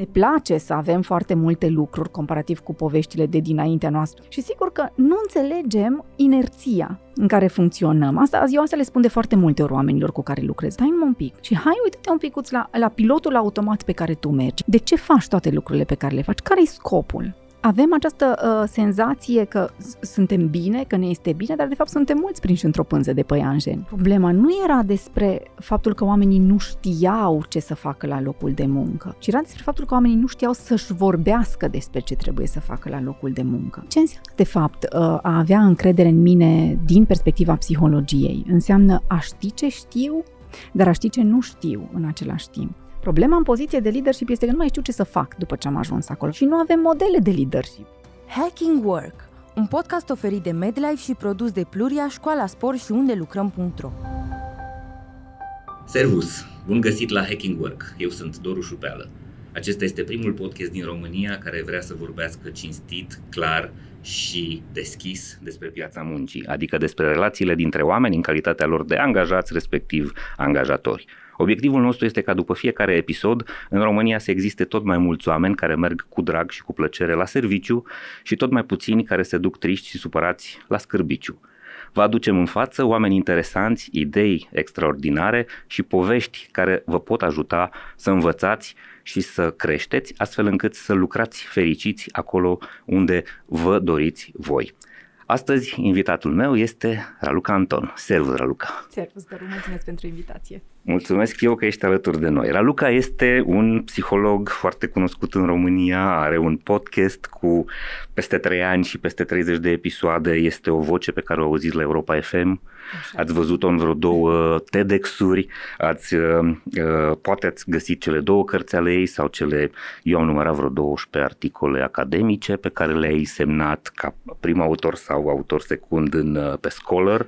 Ne place să avem foarte multe lucruri comparativ cu poveștile de dinaintea noastră. Și sigur că nu înțelegem inerția în care funcționăm. Asta, eu asta le spun de foarte multe ori oamenilor cu care lucrez. Stai un pic și hai uite-te un pic la, la pilotul automat pe care tu mergi. De ce faci toate lucrurile pe care le faci? Care e scopul? Avem această uh, senzație că suntem bine, că ne este bine, dar de fapt suntem mulți prinși într-o pânză de păianjeni. Problema nu era despre faptul că oamenii nu știau ce să facă la locul de muncă, ci era despre faptul că oamenii nu știau să-și vorbească despre ce trebuie să facă la locul de muncă. Ce înseamnă, de fapt, uh, a avea încredere în mine din perspectiva psihologiei? Înseamnă a ști ce știu, dar a ști ce nu știu în același timp. Problema în poziție de leadership este că nu mai știu ce să fac după ce am ajuns acolo și nu avem modele de leadership. Hacking Work, un podcast oferit de MedLife și produs de Pluria, Școala Sport și unde lucrăm.ro. Servus! Bun găsit la Hacking Work! Eu sunt Doru Șupeală. Acesta este primul podcast din România care vrea să vorbească cinstit, clar și deschis despre piața muncii, adică despre relațiile dintre oameni în calitatea lor de angajați, respectiv angajatori. Obiectivul nostru este ca după fiecare episod în România să existe tot mai mulți oameni care merg cu drag și cu plăcere la serviciu și tot mai puțini care se duc triști și supărați la scârbiciu. Vă aducem în față oameni interesanți, idei extraordinare și povești care vă pot ajuta să învățați și să creșteți, astfel încât să lucrați fericiți acolo unde vă doriți voi. Astăzi, invitatul meu este Raluca Anton. Servus, Raluca! Servus, dar mulțumesc pentru invitație! Mulțumesc eu că ești alături de noi. Raluca este un psiholog foarte cunoscut în România, are un podcast cu peste 3 ani și peste 30 de episoade, este o voce pe care o auziți la Europa FM, Așa. ați văzut-o în vreo două TEDx-uri, ați, uh, uh, poate ați găsit cele două cărți ale ei sau cele, eu am numărat vreo 12 articole academice pe care le-ai semnat ca prim autor sau autor secund în, uh, pe Scholar.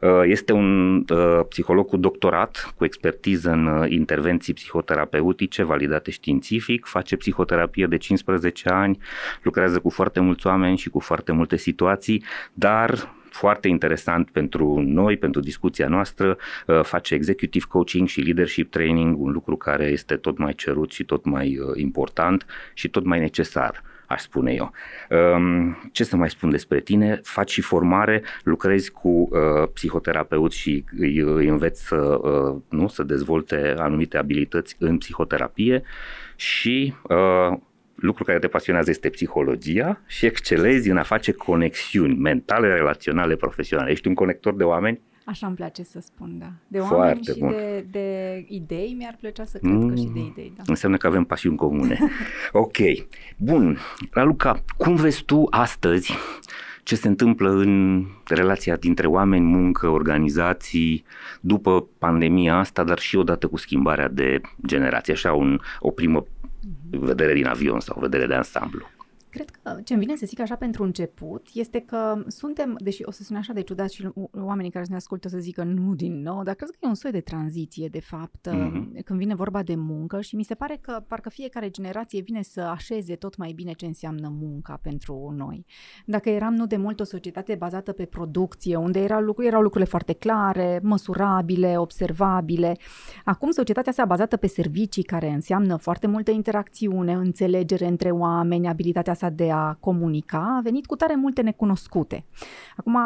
Uh, este un uh, psiholog cu doctorat, cu expertiză în uh, intervenții psihoterapeutice validate științific, face psihoterapie de 15 ani, lucrează cu foarte mulți oameni și cu foarte multe situații, dar foarte interesant pentru noi, pentru discuția noastră, face executive coaching și leadership training, un lucru care este tot mai cerut și tot mai important și tot mai necesar aș spune eu. Ehm, ce să mai spun despre tine? Faci și formare, lucrezi cu uh, psihoterapeuți și îi, îi înveți să, uh, nu, să dezvolte anumite abilități în psihoterapie și uh, lucru care te pasionează este psihologia și excelezi în a face conexiuni mentale, relaționale, profesionale. Ești un conector de oameni? Așa îmi place să spun, da. De oameni Foarte și bun. De, de idei, mi-ar plăcea să cred mm, că și de idei, da. Înseamnă că avem pasiuni comune. ok. Bun. Raluca, cum vezi tu astăzi ce se întâmplă în relația dintre oameni, muncă, organizații, după pandemia asta, dar și odată cu schimbarea de generație, așa un, o primă mhm. Vedere din avion sau vedere de ansamblu. Cred că ce îmi vine să zic așa pentru început este că suntem, deși o să sune așa de ciudat și oamenii care ne ascultă să zică nu din nou, dar cred că e un soi de tranziție de fapt mm-hmm. când vine vorba de muncă și mi se pare că parcă fiecare generație vine să așeze tot mai bine ce înseamnă munca pentru noi. Dacă eram nu de mult o societate bazată pe producție, unde erau, lucruri, erau lucrurile foarte clare, măsurabile, observabile, acum societatea asta bazată pe servicii care înseamnă foarte multă interacțiune, înțelegere între oameni, abilitatea asta de a comunica a venit cu tare multe necunoscute. Acum,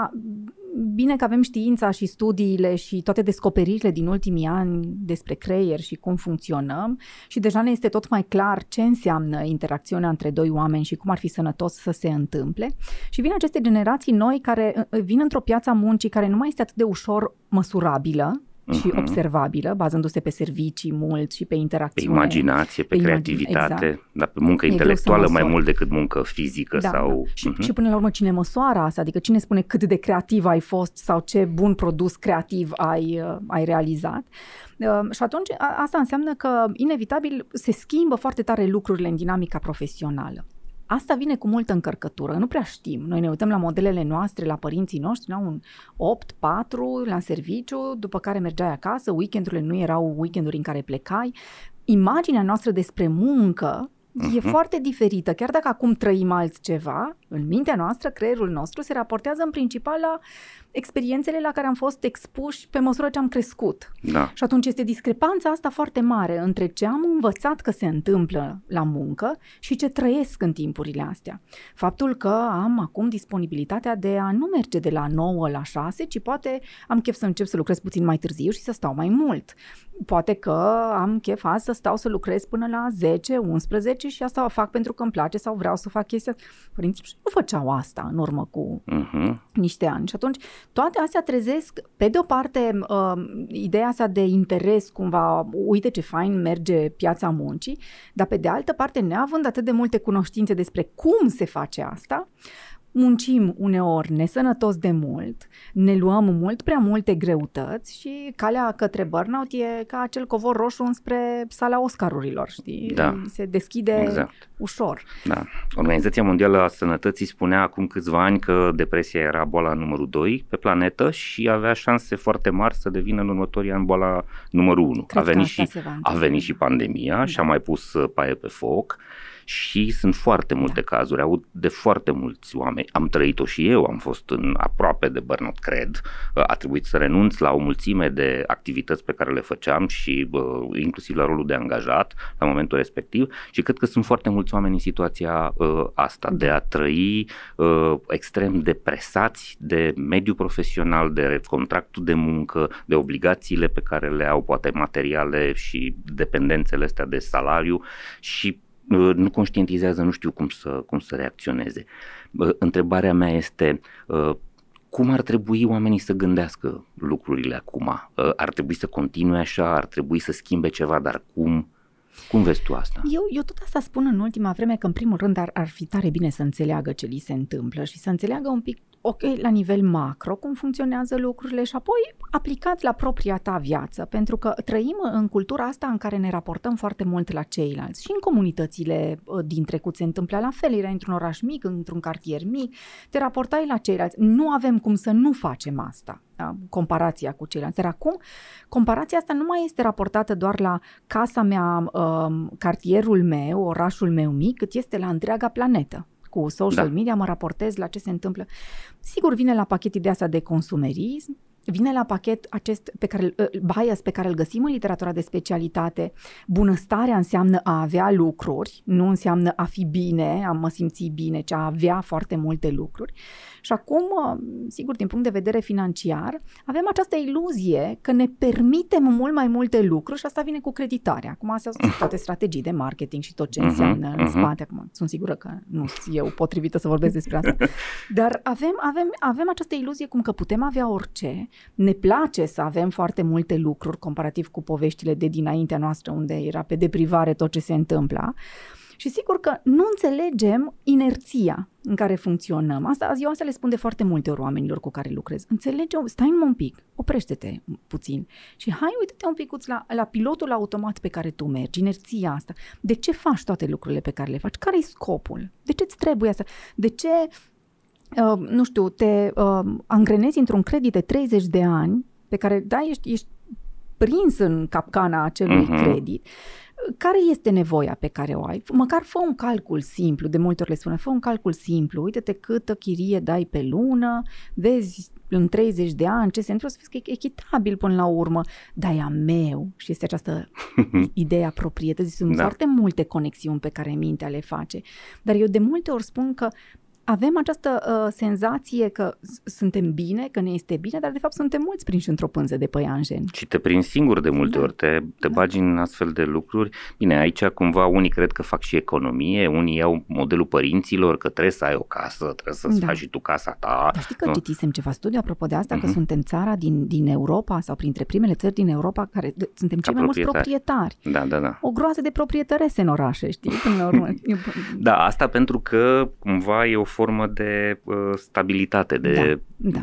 bine că avem știința și studiile și toate descoperirile din ultimii ani despre creier și cum funcționăm și deja ne este tot mai clar ce înseamnă interacțiunea între doi oameni și cum ar fi sănătos să se întâmple. Și vin aceste generații noi care uh, vin într-o piață a muncii care nu mai este atât de ușor măsurabilă, și uh-huh. observabilă, bazându-se pe servicii mult și pe interacțiune. Pe imaginație, pe, pe creativitate, exact. dar pe muncă e intelectuală mai mult decât muncă fizică da, sau... Da. Și, uh-huh. și până la urmă cine măsoară asta, adică cine spune cât de creativ ai fost sau ce bun produs creativ ai, uh, ai realizat. Uh, și atunci a, asta înseamnă că inevitabil se schimbă foarte tare lucrurile în dinamica profesională. Asta vine cu multă încărcătură, nu prea știm. Noi ne uităm la modelele noastre, la părinții noștri, nu? un 8-4 la serviciu, după care mergeai acasă, weekendurile nu erau weekenduri în care plecai. Imaginea noastră despre muncă uh-huh. e mhm. foarte diferită. Chiar dacă acum trăim altceva, În mintea noastră, creierul nostru se raportează în principal la experiențele la care am fost expuși pe măsură ce am crescut. Da. Și atunci este discrepanța asta foarte mare între ce am învățat că se întâmplă la muncă și ce trăiesc în timpurile astea. Faptul că am acum disponibilitatea de a nu merge de la 9 la 6, ci poate am chef să încep să lucrez puțin mai târziu și să stau mai mult. Poate că am chef azi să stau să lucrez până la 10, 11 și asta o fac pentru că îmi place sau vreau să fac chestia. Părinții nu făceau asta în urmă cu uh-huh. niște ani. Și atunci toate astea trezesc, pe de o parte, uh, ideea asta de interes, cumva, uite ce fain merge piața muncii, dar pe de altă parte, neavând atât de multe cunoștințe despre cum se face asta, muncim uneori nesănătos de mult, ne luăm mult prea multe greutăți și calea către burnout e ca acel covor roșu înspre sala Oscarurilor, știi? Da. Se deschide Exact. ușor. Da. Organizația Mondială a Sănătății spunea acum câțiva ani că depresia era boala numărul 2 pe planetă și avea șanse foarte mari să devină în următorii ani boala numărul 1. Cred a venit, că asta și, se va a întâmpla. venit și pandemia Da. și a mai pus uh, paie pe foc și sunt foarte multe Da. cazuri, aud de foarte mulți oameni. Am trăit-o și eu, am fost în aproape de burnout, cred. Uh, A trebuit să renunț la o mulțime de activități pe care le făceam și uh, inclusiv la rolul de angajat la momentul respectiv și cred că sunt foarte mulți oameni în situația uh, asta de a trăi uh, extrem depresați de mediul profesional, de contractul de muncă, de obligațiile pe care le au, poate materiale și dependențele astea de salariu și uh, nu conștientizează, nu știu cum să, cum să reacționeze. Uh, Întrebarea mea este uh, cum ar trebui oamenii să gândească lucrurile acum? Uh, Ar trebui să continue așa, ar trebui să schimbe ceva, dar cum? Cum vezi tu asta? Eu, eu tot asta spun în ultima vreme că, în primul rând, ar, ar fi tare bine să înțeleagă ce li se întâmplă și să înțeleagă un pic, ok, la nivel macro, cum funcționează lucrurile și apoi aplicat la propria ta viață, pentru că trăim în cultura asta în care ne raportăm foarte mult la ceilalți și în comunitățile uh, din trecut se întâmplă la fel, erai într-un oraș mic, într-un cartier mic, te raportai la ceilalți. Nu avem cum să nu facem asta, da? comparația cu ceilalți. Dar acum, comparația asta nu mai este raportată doar la casa mea, um, cartierul meu, orașul meu mic, cât este la întreaga planetă. Cu social Da. media mă raportez la ce se întâmplă. Sigur, vine la pachet ideea asta de consumerism, vine la pachet acest pe care, îl- bias pe care îl găsim în literatura de specialitate. Bunăstarea înseamnă a avea lucruri, nu înseamnă a fi bine, a mă simți bine, ci a avea foarte multe lucruri. Și acum, uh, sigur, din punct de vedere financiar, avem această iluzie că ne permitem mult mai multe lucruri și asta vine cu creditarea. Acum astea sunt toate strategii de marketing și tot ce Mhm, înseamnă în mhm. spate. Acum sunt sigură că nu sunt eu potrivită să vorbesc despre asta. Dar avem, avem, avem această iluzie cum că putem avea orice, ne place să avem foarte multe lucruri comparativ cu poveștile de dinaintea noastră unde era pe deprivare tot ce se întâmpla. Și sigur că nu înțelegem inerția în care funcționăm. Asta, eu asta le spun de foarte multe ori oamenilor cu care lucrez. Înțelege, stai numai un pic, oprește-te puțin și hai uite-te un picuț la, la pilotul automat pe care tu mergi, inerția asta. De ce faci toate lucrurile pe care le faci? Care-i scopul? De ce îți trebuie asta? De ce uh, nu știu, te uh, angrenezi într-un credit de 30 de ani pe care, da, ești, ești prins în capcana acelui Mhm. uh-huh. credit, care este nevoia pe care o ai? Măcar fă un calcul simplu, de multe ori le spune, fă un calcul simplu, uite-te câtă chirie dai pe lună, vezi în 30 de ani ce se întâmplă, să vezi că e echitabil până la urmă, dar e a meu și este această idee a proprietății. Sunt Da. da. foarte multe conexiuni pe care mintea le face, dar eu de multe ori spun că avem această uh, senzație că s- suntem bine, că ne este bine, dar de fapt suntem mulți prinși într-o pânză de păianjen. Și te prinzi singur de multe Da. ori, te, te Da. bagi în astfel de lucruri. Bine, aici cumva unii cred că fac și economie, unii iau modelul părinților, că trebuie să ai o casă, trebuie să-ți Da. faci și tu casa ta. Dar știi că nu? citisem ceva studiu apropo de asta, că Mhm. suntem țara din, din Europa sau printre primele țări din Europa care de, suntem cei Ca mai mulți proprietari. proprietari. Da, da, da. O groază de proprietărese în orașe, știi, până la urmă. Eu- Da, asta pentru că cumva e o formă de uh, stabilitate, de da.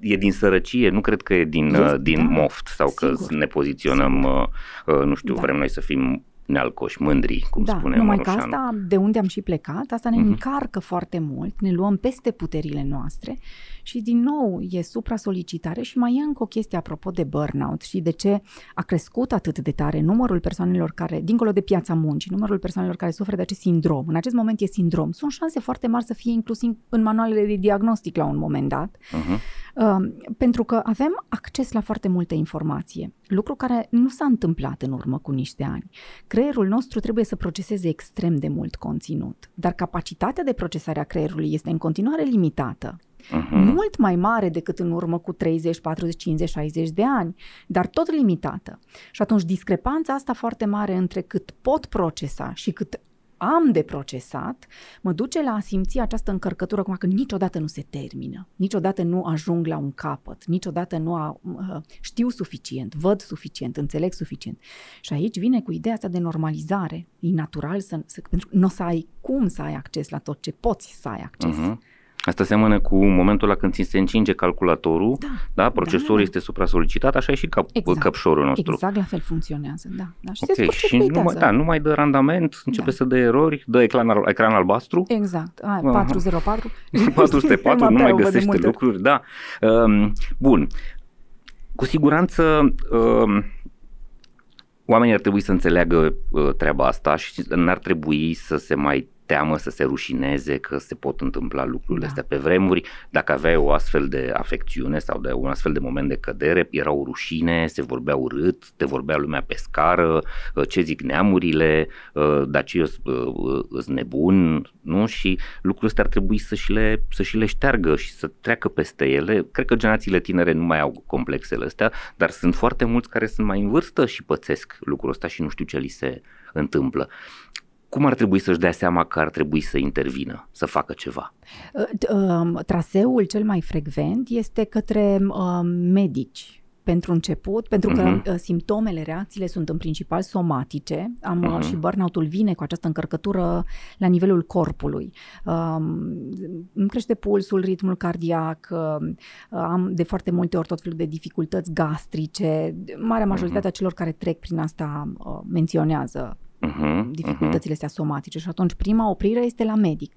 e din sărăcie, nu cred că e din, Este, uh, din da, moft sau că sigur, ne poziționăm, uh, uh, nu știu, Da. vrem noi să fim nealcoși, mândri, cum da, spune numai Moroșanu. că asta, de unde am și plecat, asta ne uh-huh. încarcă foarte mult, ne luăm peste puterile noastre și din nou e supra-solicitare și mai e încă o chestie apropo de burnout și de ce a crescut atât de tare numărul persoanelor care, dincolo de piața muncii, numărul persoanelor care suferă de acest sindrom. În acest moment e sindrom. Sunt șanse foarte mari să fie inclus în manualele de diagnostic la un moment dat, uh-huh. Uh, pentru că avem acces la foarte multe informație, lucru care nu s-a întâmplat în urmă cu niște ani. Creierul nostru trebuie să proceseze extrem de mult conținut, dar capacitatea de procesare a creierului este în continuare limitată. Uh-huh. Mult mai mare decât în urmă cu 30, 40, 50, 60 de ani, dar tot limitată. Și atunci discrepanța asta foarte mare între cât pot procesa și cât am de procesat, mă duce la a simți această încărcătură cum că niciodată nu se termină, niciodată nu ajung la un capăt, niciodată nu a, uh, știu suficient, văd suficient, înțeleg suficient. Și aici vine cu ideea asta de normalizare. E natural să, să pentru că nu o să ai cum să ai acces la tot ce poți să ai acces. Uh-huh. Asta seamănă cu momentul la când ți se încinge calculatorul, da, da procesorul da, este supra-solicitat, așa e și cap, exact, căpșorul nostru. Exact la fel funcționează, da. da. Și, okay. și nu mai, da, nu mai dă randament, începe da. să dă erori, dă ecran, ecran albastru. Exact, Ai, 404. 404, nu mai găsește lucruri, da. Um, bun, cu siguranță um, oamenii ar trebui să înțeleagă uh, treaba asta și n-ar trebui să se mai teamă să se rușineze că se pot întâmpla lucrurile da. astea pe vremuri. Dacă aveai o astfel de afecțiune sau de un astfel de moment de cădere, era o rușine, se vorbea urât, te vorbea lumea pe scară, uh, ce zic neamurile, uh, dar ce îți nebun, nu? Și lucrurile astea ar trebui să și, le, să și le șteargă și să treacă peste ele. Cred că generațiile tinere nu mai au complexele astea, dar sunt foarte mulți care sunt mai în vârstă și pățesc lucrul ăsta și nu știu ce li se întâmplă cum ar trebui să-și dea seama că ar trebui să intervină, să facă ceva? Uh, um, traseul cel mai frecvent este către um, medici, pentru început, pentru că uh-huh. simptomele, reacțiile sunt în principal somatice. Am uh-huh. și burnout-ul vine cu această încărcătură la nivelul corpului. Um, îmi crește pulsul, ritmul cardiac, uh, am de foarte multe ori tot felul de dificultăți gastrice. Marea majoritatea uh-huh. celor care trec prin asta uh, menționează uh-huh, dificultățile astea somatice și atunci prima oprire este la medic.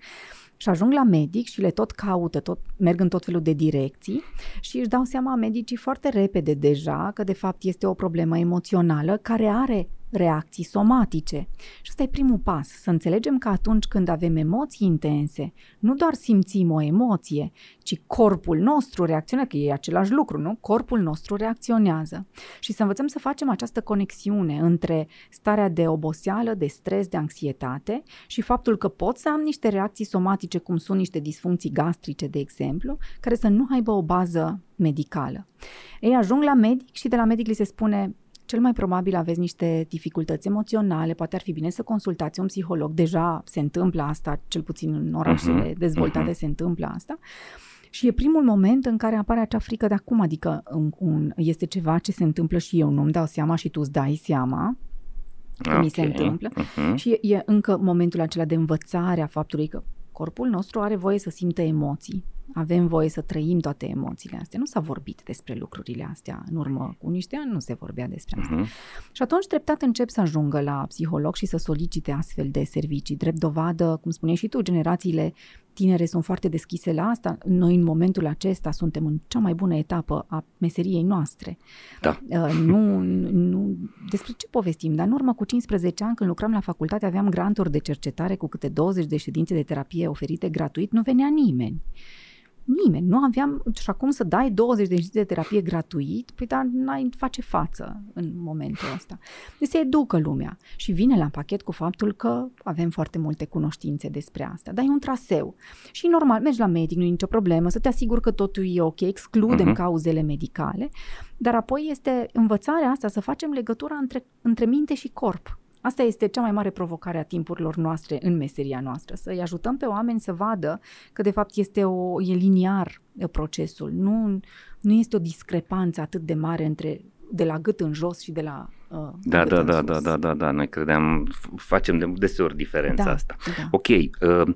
Și ajung la medic și le tot caută, tot, merg în tot felul de direcții și își dau seama medicii foarte repede deja că de fapt este o problemă emoțională care are reacții somatice. Și ăsta e primul pas, să înțelegem că atunci când avem emoții intense, nu doar simțim o emoție, ci corpul nostru reacționează, că e același lucru, nu? Corpul nostru reacționează. Și să învățăm să facem această conexiune între starea de oboseală, de stres, de anxietate și faptul că pot să am niște reacții somatice, cum sunt niște disfuncții gastrice, de exemplu, care să nu aibă o bază medicală. Ei ajung la medic și de la medic li se spune cel mai probabil aveți niște dificultăți emoționale, poate ar fi bine să consultați un psiholog. Deja se întâmplă asta, cel puțin în orașele uh-huh, dezvoltate uh-huh. se întâmplă asta. Și e primul moment în care apare acea frică de acum, adică un, un, este ceva ce se întâmplă și eu nu-mi dau seama și tu îți dai seama că okay. mi se întâmplă. Uh-huh. Și e, e încă momentul acela de învățare a faptului că corpul nostru are voie să simtă emoții avem voie să trăim toate emoțiile astea. Nu s-a vorbit despre lucrurile astea în urmă cu niște ani, nu se vorbea despre asta. Uh-huh. Și atunci treptat încep să ajungă la psiholog și să solicite astfel de servicii. Drept dovadă, cum spuneai și tu, generațiile tinere sunt foarte deschise la asta. Noi în momentul acesta suntem în cea mai bună etapă a meseriei noastre. Da. Uh, nu, nu, despre ce povestim? Dar în urmă cu 15 ani, când lucram la facultate, aveam granturi de cercetare cu câte 20 de ședințe de terapie oferite gratuit, nu venea nimeni. Nimeni. Nu aveam și acum să dai 20 de zile de terapie gratuit, păi dar n-ai face față în momentul ăsta. Deci se educă lumea și vine la pachet cu faptul că avem foarte multe cunoștințe despre asta. Dar e un traseu. Și normal, mergi la medic, nu e nicio problemă, să te asiguri că totul e ok, excludem uh-huh. cauzele medicale, dar apoi este învățarea asta să facem legătura între, între minte și corp. Asta este cea mai mare provocare a timpurilor noastre în meseria noastră, să-i ajutăm pe oameni să vadă că de fapt este o, e liniar procesul, nu, nu este o discrepanță atât de mare între de la gât în jos și de la uh, da, gât da, în da, sus. da, da, da, da, noi credeam, facem de deseori diferența Da, asta. da. Ok, uh,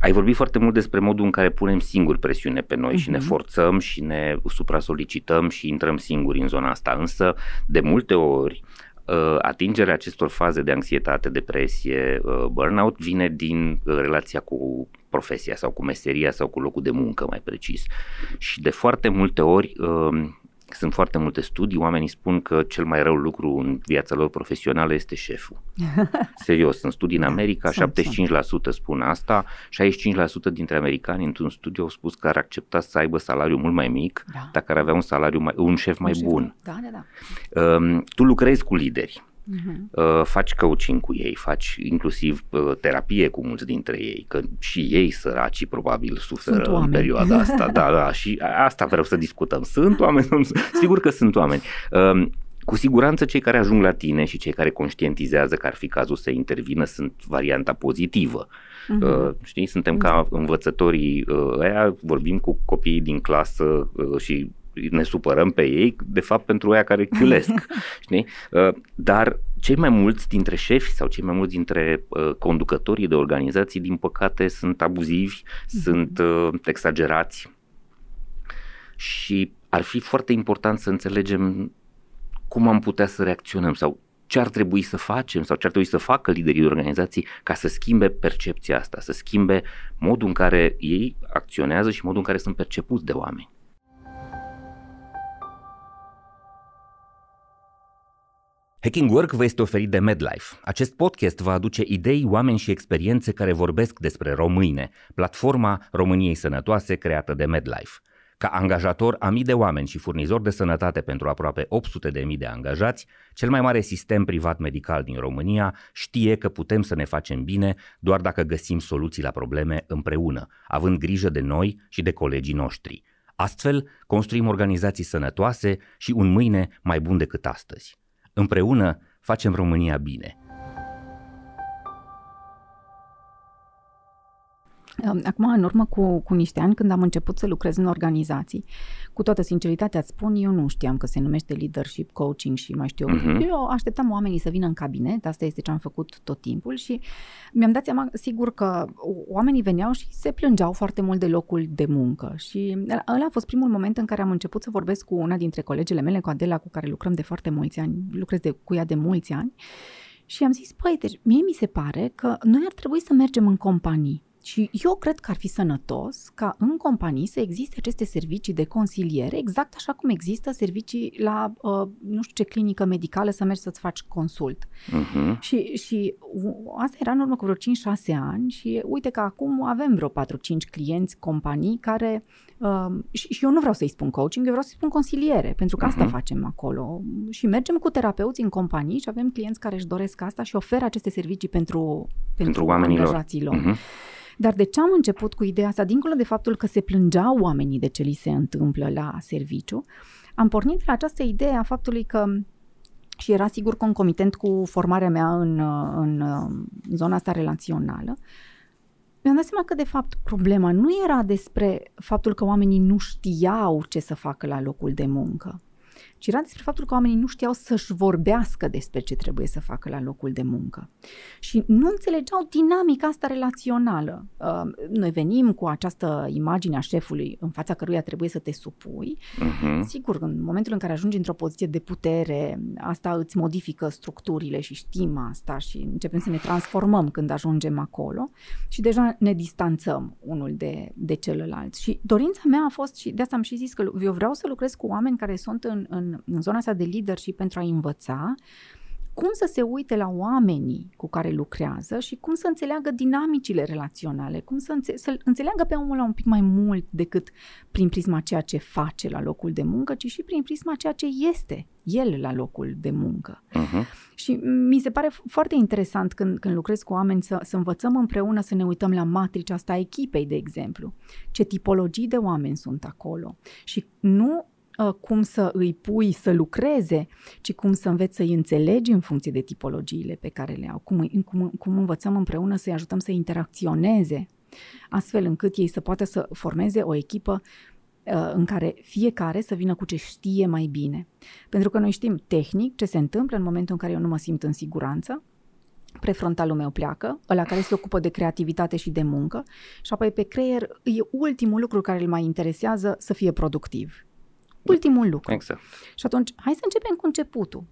ai vorbit foarte mult despre modul în care punem singuri presiune pe noi uh-huh. și ne Mhm. forțăm și ne supra-solicităm și intrăm singuri în zona asta, însă de multe ori uh, atingerea acestor faze de anxietate, depresie, uh, burnout vine din uh, relația cu profesia sau cu meseria sau cu locul de muncă, mai precis. Și de foarte multe ori uh, sunt foarte multe studii, oamenii spun că cel mai rău lucru în viața lor profesională este șeful. Serios, sunt studii în America, sunt, 75% sunt. spun asta, 65% dintre americani într-un studiu au spus că ar accepta să aibă salariu mult mai mic da. dacă ar avea un salariu mai, un șef mai un bun. Șef, da, da, da. Um, tu lucrezi cu lideri uh-huh. uh, faci coaching cu ei, faci inclusiv uh, terapie cu mulți dintre ei, că și ei săraci probabil suferă în perioada asta. Da, da, și asta vreau să discutăm. Sunt oameni? Sigur că sunt oameni. Uh, cu siguranță cei care ajung la tine și cei care conștientizează că ar fi cazul să intervină sunt varianta pozitivă. Uh-huh. Uh, știi, suntem ca da. învățătorii uh, aia, vorbim cu copiii din clasă uh, și ne supărăm pe ei, de fapt pentru aia care chiulesc, știi? Uh, dar cei mai mulți dintre șefi sau cei mai mulți dintre uh, conducătorii de organizații, din păcate, sunt abuzivi, mm-hmm. sunt uh, exagerați și ar fi foarte important să înțelegem cum am putea să reacționăm sau ce ar trebui să facem sau ce ar trebui să facă liderii de organizații ca să schimbe percepția asta, să schimbe modul în care ei acționează și modul în care sunt percepuți de oameni. Hacking Work vă este oferit de MedLife. Acest podcast va aduce idei, oameni și experiențe care vorbesc despre române, platforma României Sănătoase creată de MedLife. Ca angajator a mii de oameni și furnizor de sănătate pentru aproape 800 de mii de angajați, cel mai mare sistem privat medical din România știe că putem să ne facem bine doar dacă găsim soluții la probleme împreună, având grijă de noi și de colegii noștri. Astfel, construim organizații sănătoase și un mâine mai bun decât astăzi. Împreună facem România bine. Acum, în urmă cu, cu niște ani, când am început să lucrez în organizații, cu toată sinceritatea îți spun, eu nu știam că se numește leadership coaching și mai știu eu. Uh-huh. Eu așteptam oamenii să vină în cabinet, asta este ce am făcut tot timpul și mi-am dat seama, sigur că oamenii veneau și se plângeau foarte mult de locul de muncă și ăla a fost primul moment în care am început să vorbesc cu una dintre colegele mele, cu Adela, cu care lucrăm de foarte mulți ani, lucrez de, cu ea de mulți ani și am zis, păi, deci mie mi se pare că noi ar trebui să mergem în companii și eu cred că ar fi sănătos ca în companii să existe aceste servicii de consiliere, exact așa cum există servicii la, uh, nu știu ce clinică medicală să mergi să-ți faci consult. Uh-huh. Și, și asta era în urmă cu vreo 5-6 ani și uite că acum avem vreo 4-5 clienți, companii care, uh, și, și eu nu vreau să-i spun coaching, eu vreau să-i spun consiliere, pentru că asta uh-huh. facem acolo. Și mergem cu terapeuți în companii și avem clienți care își doresc asta și oferă aceste servicii pentru, pentru, pentru oamenii lor. Uh-huh. Dar de ce am început cu ideea asta, dincolo de faptul că se plângeau oamenii de ce li se întâmplă la serviciu, am pornit de la această idee a faptului că și era sigur concomitent cu formarea mea în, în, în zona asta relațională, mi-am dat seama că, de fapt, problema nu era despre faptul că oamenii nu știau ce să facă la locul de muncă, ci era despre faptul că oamenii nu știau să-și vorbească despre ce trebuie să facă la locul de muncă. Și nu înțelegeau dinamica asta relațională. Uh, noi venim cu această imagine a șefului în fața căruia trebuie să te supui. Uh-huh. Sigur, în momentul în care ajungi într-o poziție de putere, asta îți modifică structurile și știm asta și începem să ne transformăm când ajungem acolo și deja ne distanțăm unul de, de celălalt. Și dorința mea a fost, și de asta am și zis că eu vreau să lucrez cu oameni care sunt în, în în, zona asta de leadership pentru a învăța cum să se uite la oamenii cu care lucrează și cum să înțeleagă dinamicile relaționale, cum să, înțe- să înțeleagă pe omul un pic mai mult decât prin prisma ceea ce face la locul de muncă, ci și prin prisma ceea ce este el la locul de muncă. Uh-huh. Și mi se pare foarte interesant când, când lucrez cu oameni să, să învățăm împreună să ne uităm la matricea asta a echipei, de exemplu. Ce tipologii de oameni sunt acolo. Și nu Uh, cum să îi pui să lucreze, ci cum să înveți să-i înțelegi în funcție de tipologiile pe care le au, cum, cum, cum învățăm împreună să-i ajutăm să interacționeze, astfel încât ei să poată să formeze o echipă uh, în care fiecare să vină cu ce știe mai bine. Pentru că noi știm tehnic ce se întâmplă în momentul în care eu nu mă simt în siguranță, prefrontalul meu pleacă, ăla care se ocupă de creativitate și de muncă, și apoi pe creier e ultimul lucru care îl mai interesează să fie productiv ultimul lucru. Exact. Și atunci, hai să începem cu începutul.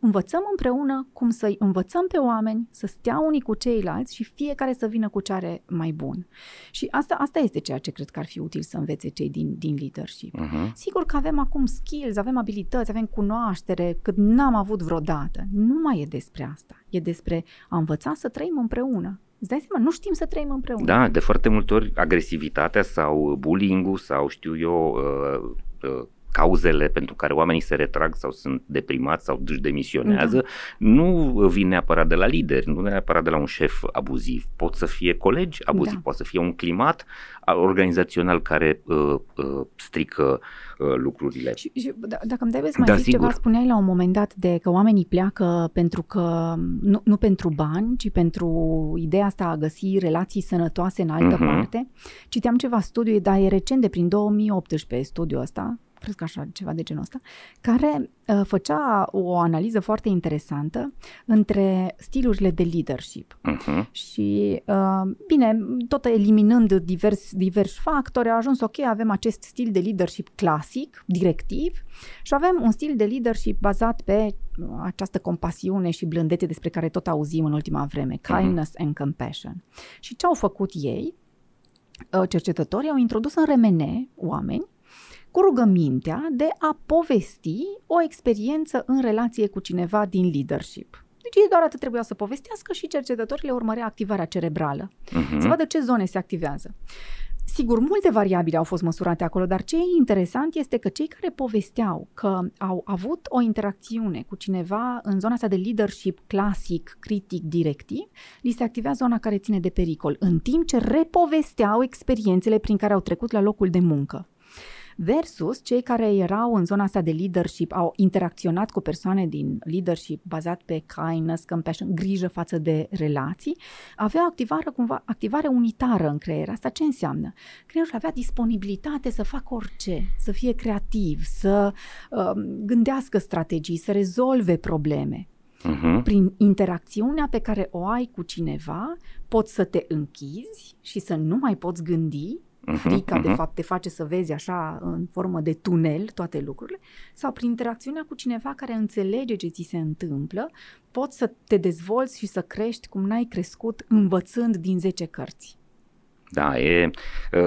învățăm împreună cum să-i învățăm pe oameni să stea unii cu ceilalți și fiecare să vină cu ce are mai bun. Și asta, asta este ceea ce cred că ar fi util să învețe cei din, din leadership. Uh-huh. Sigur că avem acum skills, avem abilități, avem cunoaștere, cât n-am avut vreodată. Nu mai e despre asta. E despre a învăța să trăim împreună. Îți dai seama, nu știm să trăim împreună. Da, de foarte multe ori agresivitatea sau bullying-ul sau știu eu uh, uh, cauzele pentru care oamenii se retrag sau sunt deprimați sau își demisionează, da. nu vin neapărat de la lideri, nu neapărat de la un șef abuziv. Pot să fie colegi abuzivi, da. poate să fie un climat organizațional care uh, uh, strică uh, lucrurile. Și, și d- dacă îmi trebuie să mai da, zic sigur. ceva, spuneai la un moment dat de că oamenii pleacă pentru că, nu, nu pentru bani, ci pentru ideea asta a găsi relații sănătoase în altă uh-huh. parte. Citeam ceva studiu, dar e recent de prin 2018 studiul ăsta, cred că așa, ceva de genul ăsta, care uh, făcea o analiză foarte interesantă între stilurile de leadership. Uh-huh. Și, uh, bine, tot eliminând divers, diversi factori, a ajuns, ok, avem acest stil de leadership clasic, directiv, și avem un stil de leadership bazat pe această compasiune și blândețe despre care tot auzim în ultima vreme, mhm. kindness uh-huh. and compassion. Și ce au făcut ei? Uh, cercetătorii au introdus în remene oameni cu rugămintea de a povesti o experiență în relație cu cineva din leadership. Deci ei doar atât trebuia să povestească și cercetătorii le urmărea activarea cerebrală. Uh-huh. Să vadă ce zone se activează. Sigur, multe variabile au fost măsurate acolo, dar ce e interesant este că cei care povesteau că au avut o interacțiune cu cineva în zona asta de leadership clasic, critic, directiv, li se activea zona care ține de pericol, în timp ce repovesteau experiențele prin care au trecut la locul de muncă versus cei care erau în zona asta de leadership, au interacționat cu persoane din leadership bazat pe kindness, compassion, grijă față de relații, aveau activare, cumva, activare unitară în creier. Asta ce înseamnă? Creierul avea disponibilitate să facă orice, să fie creativ, să uh, gândească strategii, să rezolve probleme. Uh-huh. Prin interacțiunea pe care o ai cu cineva, poți să te închizi și să nu mai poți gândi uh-huh, frica uh-huh. de fapt te face să vezi așa în formă de tunel toate lucrurile, sau prin interacțiunea cu cineva care înțelege ce ți se întâmplă, poți să te dezvolți și să crești cum n-ai crescut învățând din 10 cărți. Da, e,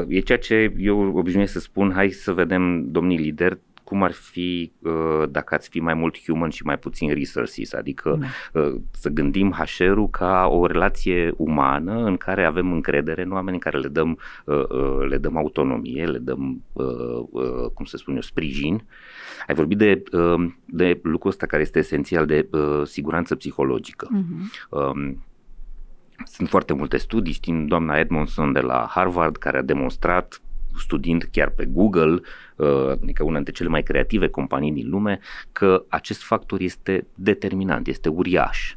e ceea ce eu obișnuiesc să spun, hai să vedem, domnii lideri, cum ar fi uh, dacă ați fi mai mult human și mai puțin resources, adică da. Uh, să gândim HR-ul ca o relație umană în care avem încredere în oameni, în care le dăm, uh, le dăm autonomie, le dăm, cum să spun eu, sprijin. Ai vorbit de, de lucrul ăsta care este esențial, de siguranță psihologică. Uh-huh. Sunt foarte multe studii, știm doamna Edmondson de la Harvard care a demonstrat studiind chiar pe Google, uh, adică una dintre cele mai creative companii din lume, că acest factor este determinant, este uriaș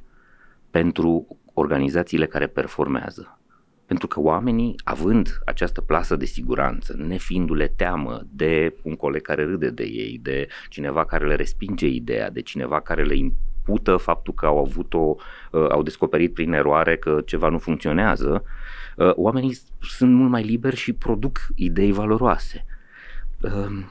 pentru organizațiile care performează. Pentru că oamenii, având această plasă de siguranță, nefiindu-le teamă de un coleg care râde de ei, de cineva care le respinge ideea, de cineva care le impută faptul că au avut o, uh, au descoperit prin eroare că ceva nu funcționează, uh, oamenii sunt mult mai liberi și produc idei valoroase. Uh,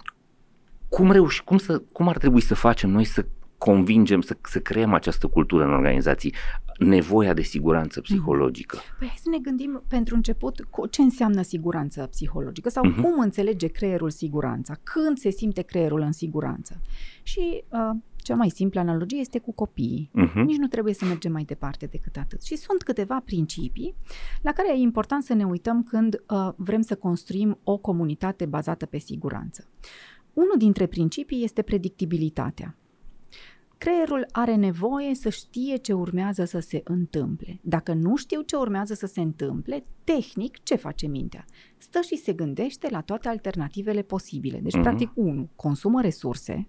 cum, reuși, cum, să, cum ar trebui să facem noi să convingem, să, să creăm această cultură în organizații, nevoia de siguranță mhm. psihologică. Păi hai să ne gândim pentru început ce înseamnă siguranță psihologică sau uh-huh. cum înțelege creierul siguranța, când se simte creierul în siguranță. Și uh, cea mai simplă analogie este cu copiii. Uh-huh. Nici nu trebuie să mergem mai departe decât atât. Și sunt câteva principii la care e important să ne uităm când uh, vrem să construim o comunitate bazată pe siguranță. Unul dintre principii este predictibilitatea. Creierul are nevoie să știe ce urmează să se întâmple. Dacă nu știu ce urmează să se întâmple, tehnic, ce face mintea? Stă și se gândește la toate alternativele posibile. Deci, uh-huh. practic, unu, consumă resurse,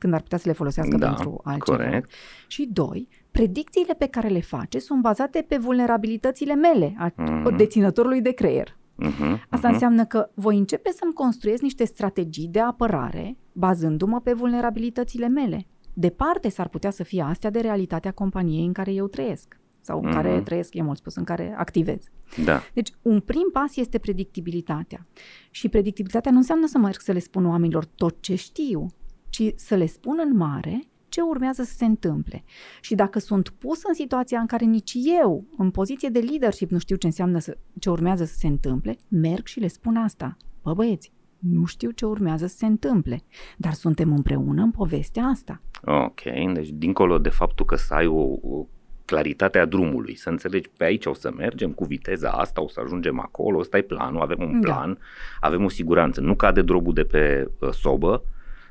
când ar putea să le folosească da, pentru altceva. Corect. Și doi, predicțiile pe care le face sunt bazate pe vulnerabilitățile mele, a uh-huh. deținătorului de creier. Uh-huh, Asta uh-huh. înseamnă că voi începe să-mi construiesc niște strategii de apărare bazându-mă pe vulnerabilitățile mele. Departe s-ar putea să fie astea de realitatea companiei în care eu trăiesc sau în uh-huh. care trăiesc, e mult spus, în care activez. Da. Deci, un prim pas este predictibilitatea. Și predictibilitatea nu înseamnă să merg să le spun oamenilor tot ce știu, ci să le spun în mare ce urmează să se întâmple. Și dacă sunt pus în situația în care nici eu, în poziție de leadership, nu știu ce înseamnă să, ce urmează să se întâmple, merg și le spun asta. Bă, băieți, nu știu ce urmează să se întâmple, dar suntem împreună în povestea asta. Ok, deci dincolo de faptul că să ai o, o claritatea drumului, să înțelegi pe aici o să mergem cu viteza asta, o să ajungem acolo, ăsta e planul, avem un da. plan, da. avem o siguranță, nu cade drobul de pe uh, sobă,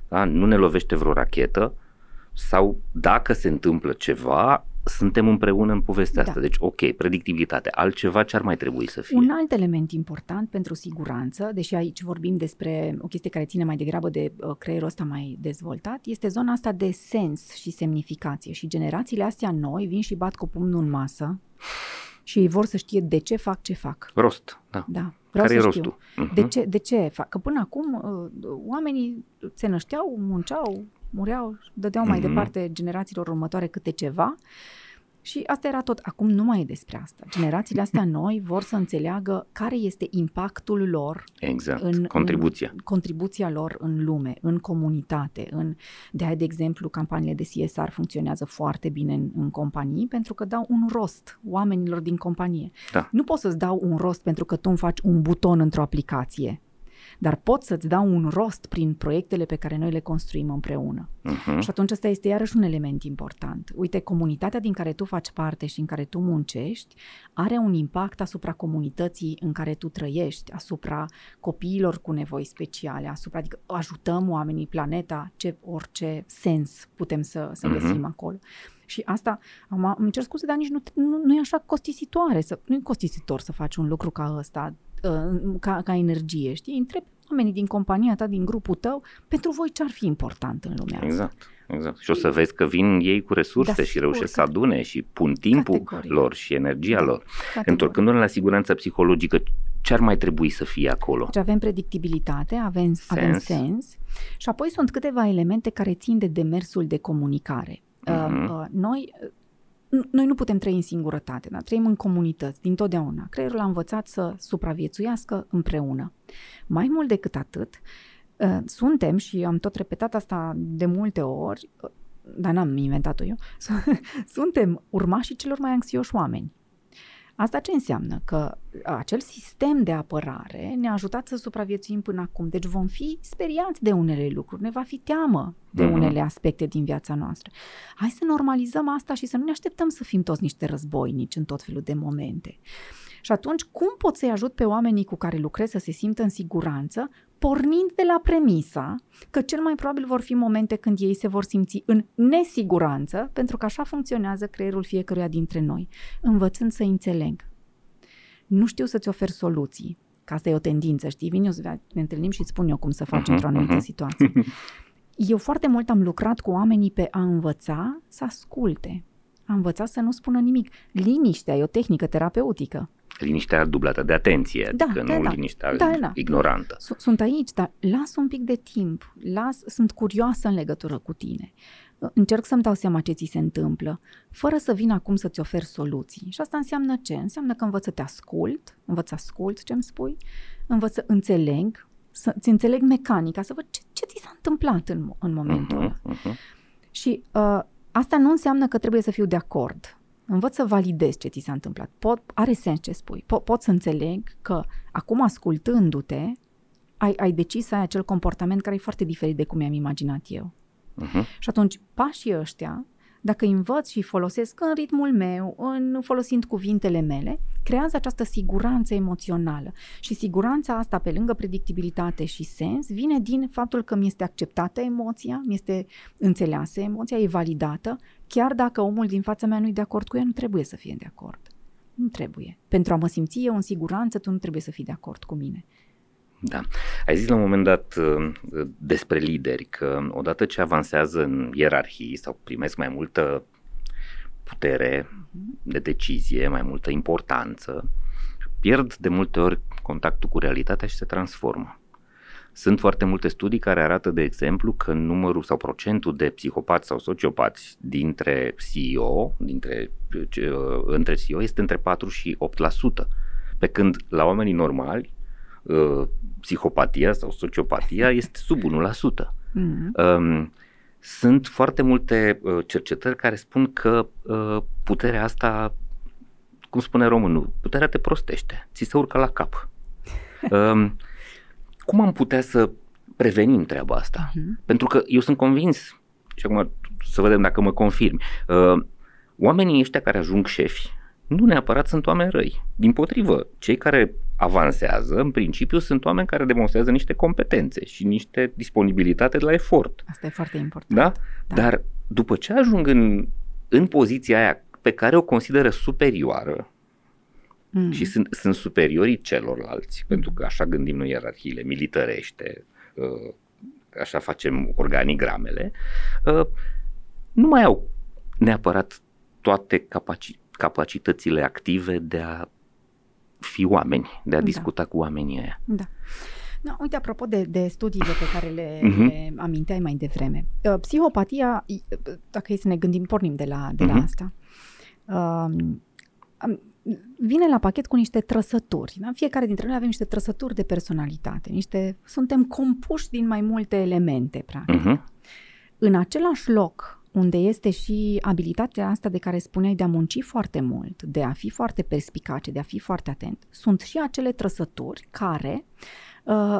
da? nu ne lovește vreo rachetă sau dacă se întâmplă ceva, suntem împreună în povestea da. asta. Deci, ok, predictibilitate. Altceva ce ar mai trebui să fie? Un alt element important pentru siguranță, deși aici vorbim despre o chestie care ține mai degrabă de uh, creierul ăsta mai dezvoltat, este zona asta de sens și semnificație. Și generațiile astea noi vin și bat cu pumnul în masă și ei vor să știe de ce fac ce fac. Rost, da. Da. Vreau Care să e știu. rostul? Uh-huh. De ce, de ce fac? Că până acum uh, oamenii se nășteau, munceau, mureau, dădeau mai Mhm. departe generațiilor următoare câte ceva și asta era tot. Acum nu mai e despre asta. Generațiile astea noi vor să înțeleagă care este impactul lor Exact, în, contribuția. în contribuția lor în lume, în comunitate. În, de aia, de exemplu, campaniile de CSR funcționează foarte bine în, în companii pentru că dau un rost oamenilor din companie. Da. Nu pot să-ți dau un rost pentru că tu îmi faci un buton într-o aplicație, dar pot să-ți dau un rost prin proiectele pe care noi le construim împreună. Uh-huh. Și atunci ăsta este iarăși un element important. Uite, comunitatea din care tu faci parte și în care tu muncești are un impact asupra comunității în care tu trăiești, asupra copiilor cu nevoi speciale, asupra, adică ajutăm oamenii, planeta, ce, orice sens putem să, să Mhm. găsim acolo. Și asta, am, îmi cer scuze, dar nici nu, nu, nu e așa costisitoare, să, nu e costisitor să faci un lucru ca ăsta, uh, ca, ca energie, știi? Întrebi oamenii din compania ta, din grupul tău, pentru voi ce ar fi important în lumea asta. Exact. Exact. Și o să vezi că vin ei cu resurse Da, și sigur reușesc să că- adune și pun timpul Categoric. lor și energia Da. lor. Categoric. Întorcându-ne la siguranța psihologică, ce ar mai trebui să fie acolo? Deci avem predictibilitate, avem sens. avem Sens. sens și apoi sunt câteva elemente care țin de demersul de comunicare. Mhm. Uh, uh, noi, uh, noi nu putem trăi în singurătate, dar trăim în comunități, dintotdeauna. Creierul a învățat să supraviețuiască împreună. Mai mult decât atât, uh, suntem, și am tot repetat asta de multe ori, uh, dar n-am inventat-o eu, suntem urmașii celor mai anxioși oameni. Asta ce înseamnă? Că acel sistem de apărare ne-a ajutat să supraviețuim până acum. Deci vom fi speriați de unele lucruri, ne va fi teamă de Mhm. unele aspecte din viața noastră. Hai să normalizăm asta și să nu ne așteptăm să fim toți niște războinici în tot felul de momente. Și atunci, cum pot să-i ajut pe oamenii cu care lucrez să se simtă în siguranță, pornind de la premisa că cel mai probabil vor fi momente când ei se vor simți în nesiguranță, pentru că așa funcționează creierul fiecăruia dintre noi, învățând să înțeleg. Nu știu să-ți ofer soluții, că asta e o tendință, știi? Vin eu să ne întâlnim și îți spun eu cum să faci Mhm, într-o anumită mhm. situație. Eu foarte mult am lucrat cu oamenii pe a învăța să asculte. A învăța să nu spună nimic. Liniștea e o tehnică terapeutică. Liniștea dublată de atenție, Da, adică da, nu da. liniștea Da, da. ignorantă. Su- Sunt aici, dar las un pic de timp. Las, sunt curioasă în legătură cu tine. Încerc să-mi dau seama ce ți se întâmplă, fără să vin acum să-ți ofer soluții. Și asta înseamnă ce? Înseamnă că învăț să te ascult, învăț să ascult ce-mi spui, învăț să înțeleg, să-ți înțeleg mecanica, să văd ce, ce ți s-a întâmplat în, mo- în momentul ăla. Mhm, mhm. Și uh, asta nu înseamnă că trebuie să fiu de acord. Învăț să validez ce ți s-a întâmplat. Pot, are sens ce spui. Po, pot să înțeleg că acum ascultându-te, ai, ai decis să ai acel comportament care e foarte diferit de cum mi-am imaginat eu. Mhm. Și atunci pașii ăștia, dacă îi învăț și îi folosesc în ritmul meu, în folosind cuvintele mele, creează această siguranță emoțională. Și siguranța asta, pe lângă predictibilitate și sens, vine din faptul că mi este acceptată emoția, mi este înțeleasă emoția, e validată, chiar dacă omul din fața mea nu e de acord cu ea, nu trebuie să fie de acord. Nu trebuie. Pentru a mă simți eu în siguranță, tu nu trebuie să fii de acord cu mine. Da. Ai zis la un moment dat uh, despre lideri că odată ce avansează în ierarhii sau primesc mai multă putere de decizie, mai multă importanță, pierd de multe ori contactul cu realitatea și se transformă. Sunt foarte multe studii care arată, de exemplu, că numărul sau procentul de psihopați sau sociopați dintre CEO, dintre, ce, uh, între CEO este între 4 și 8%. Pe când la oamenii normali, uh, psihopatia sau sociopatia este sub 1%. Mm. Um, sunt foarte multe uh, cercetări care spun că uh, puterea asta, cum spune românul, puterea te prostește, ți se urcă la cap. Um, cum am putea să prevenim treaba asta? Uh-huh. Pentru că eu sunt convins, și acum să vedem dacă mă confirmi, uh, oamenii ăștia care ajung șefi nu neapărat sunt oameni răi. Din potrivă, cei care avansează, în principiu, sunt oameni care demonstrează niște competențe și niște disponibilitate de la efort. Asta e foarte important. Da? da. Dar după ce ajung în, în poziția aia pe care o consideră superioară, mm. și sunt, sunt superiorii celorlalți, mm. pentru că așa gândim noi ierarhiile militărește, uh, așa facem organigramele, uh, nu mai au neapărat toate capaci- capacitățile active de a fi oameni, de a da. discuta cu oamenii ăia. Da. Da, uite, apropo de, de studiile pe care le, uh-huh. le aminteai mai devreme. Uh, psihopatia, dacă e să ne gândim, pornim de la, de uh-huh. la mhm. asta, uh, vine la pachet cu niște trăsături. Da? Fiecare dintre noi avem niște trăsături de personalitate. Niște, suntem compuși din mai multe elemente, practic. Uh-huh. În același loc, unde este și abilitatea asta de care spuneai de a munci foarte mult, de a fi foarte perspicace, de a fi foarte atent, sunt și acele trăsături care, uh,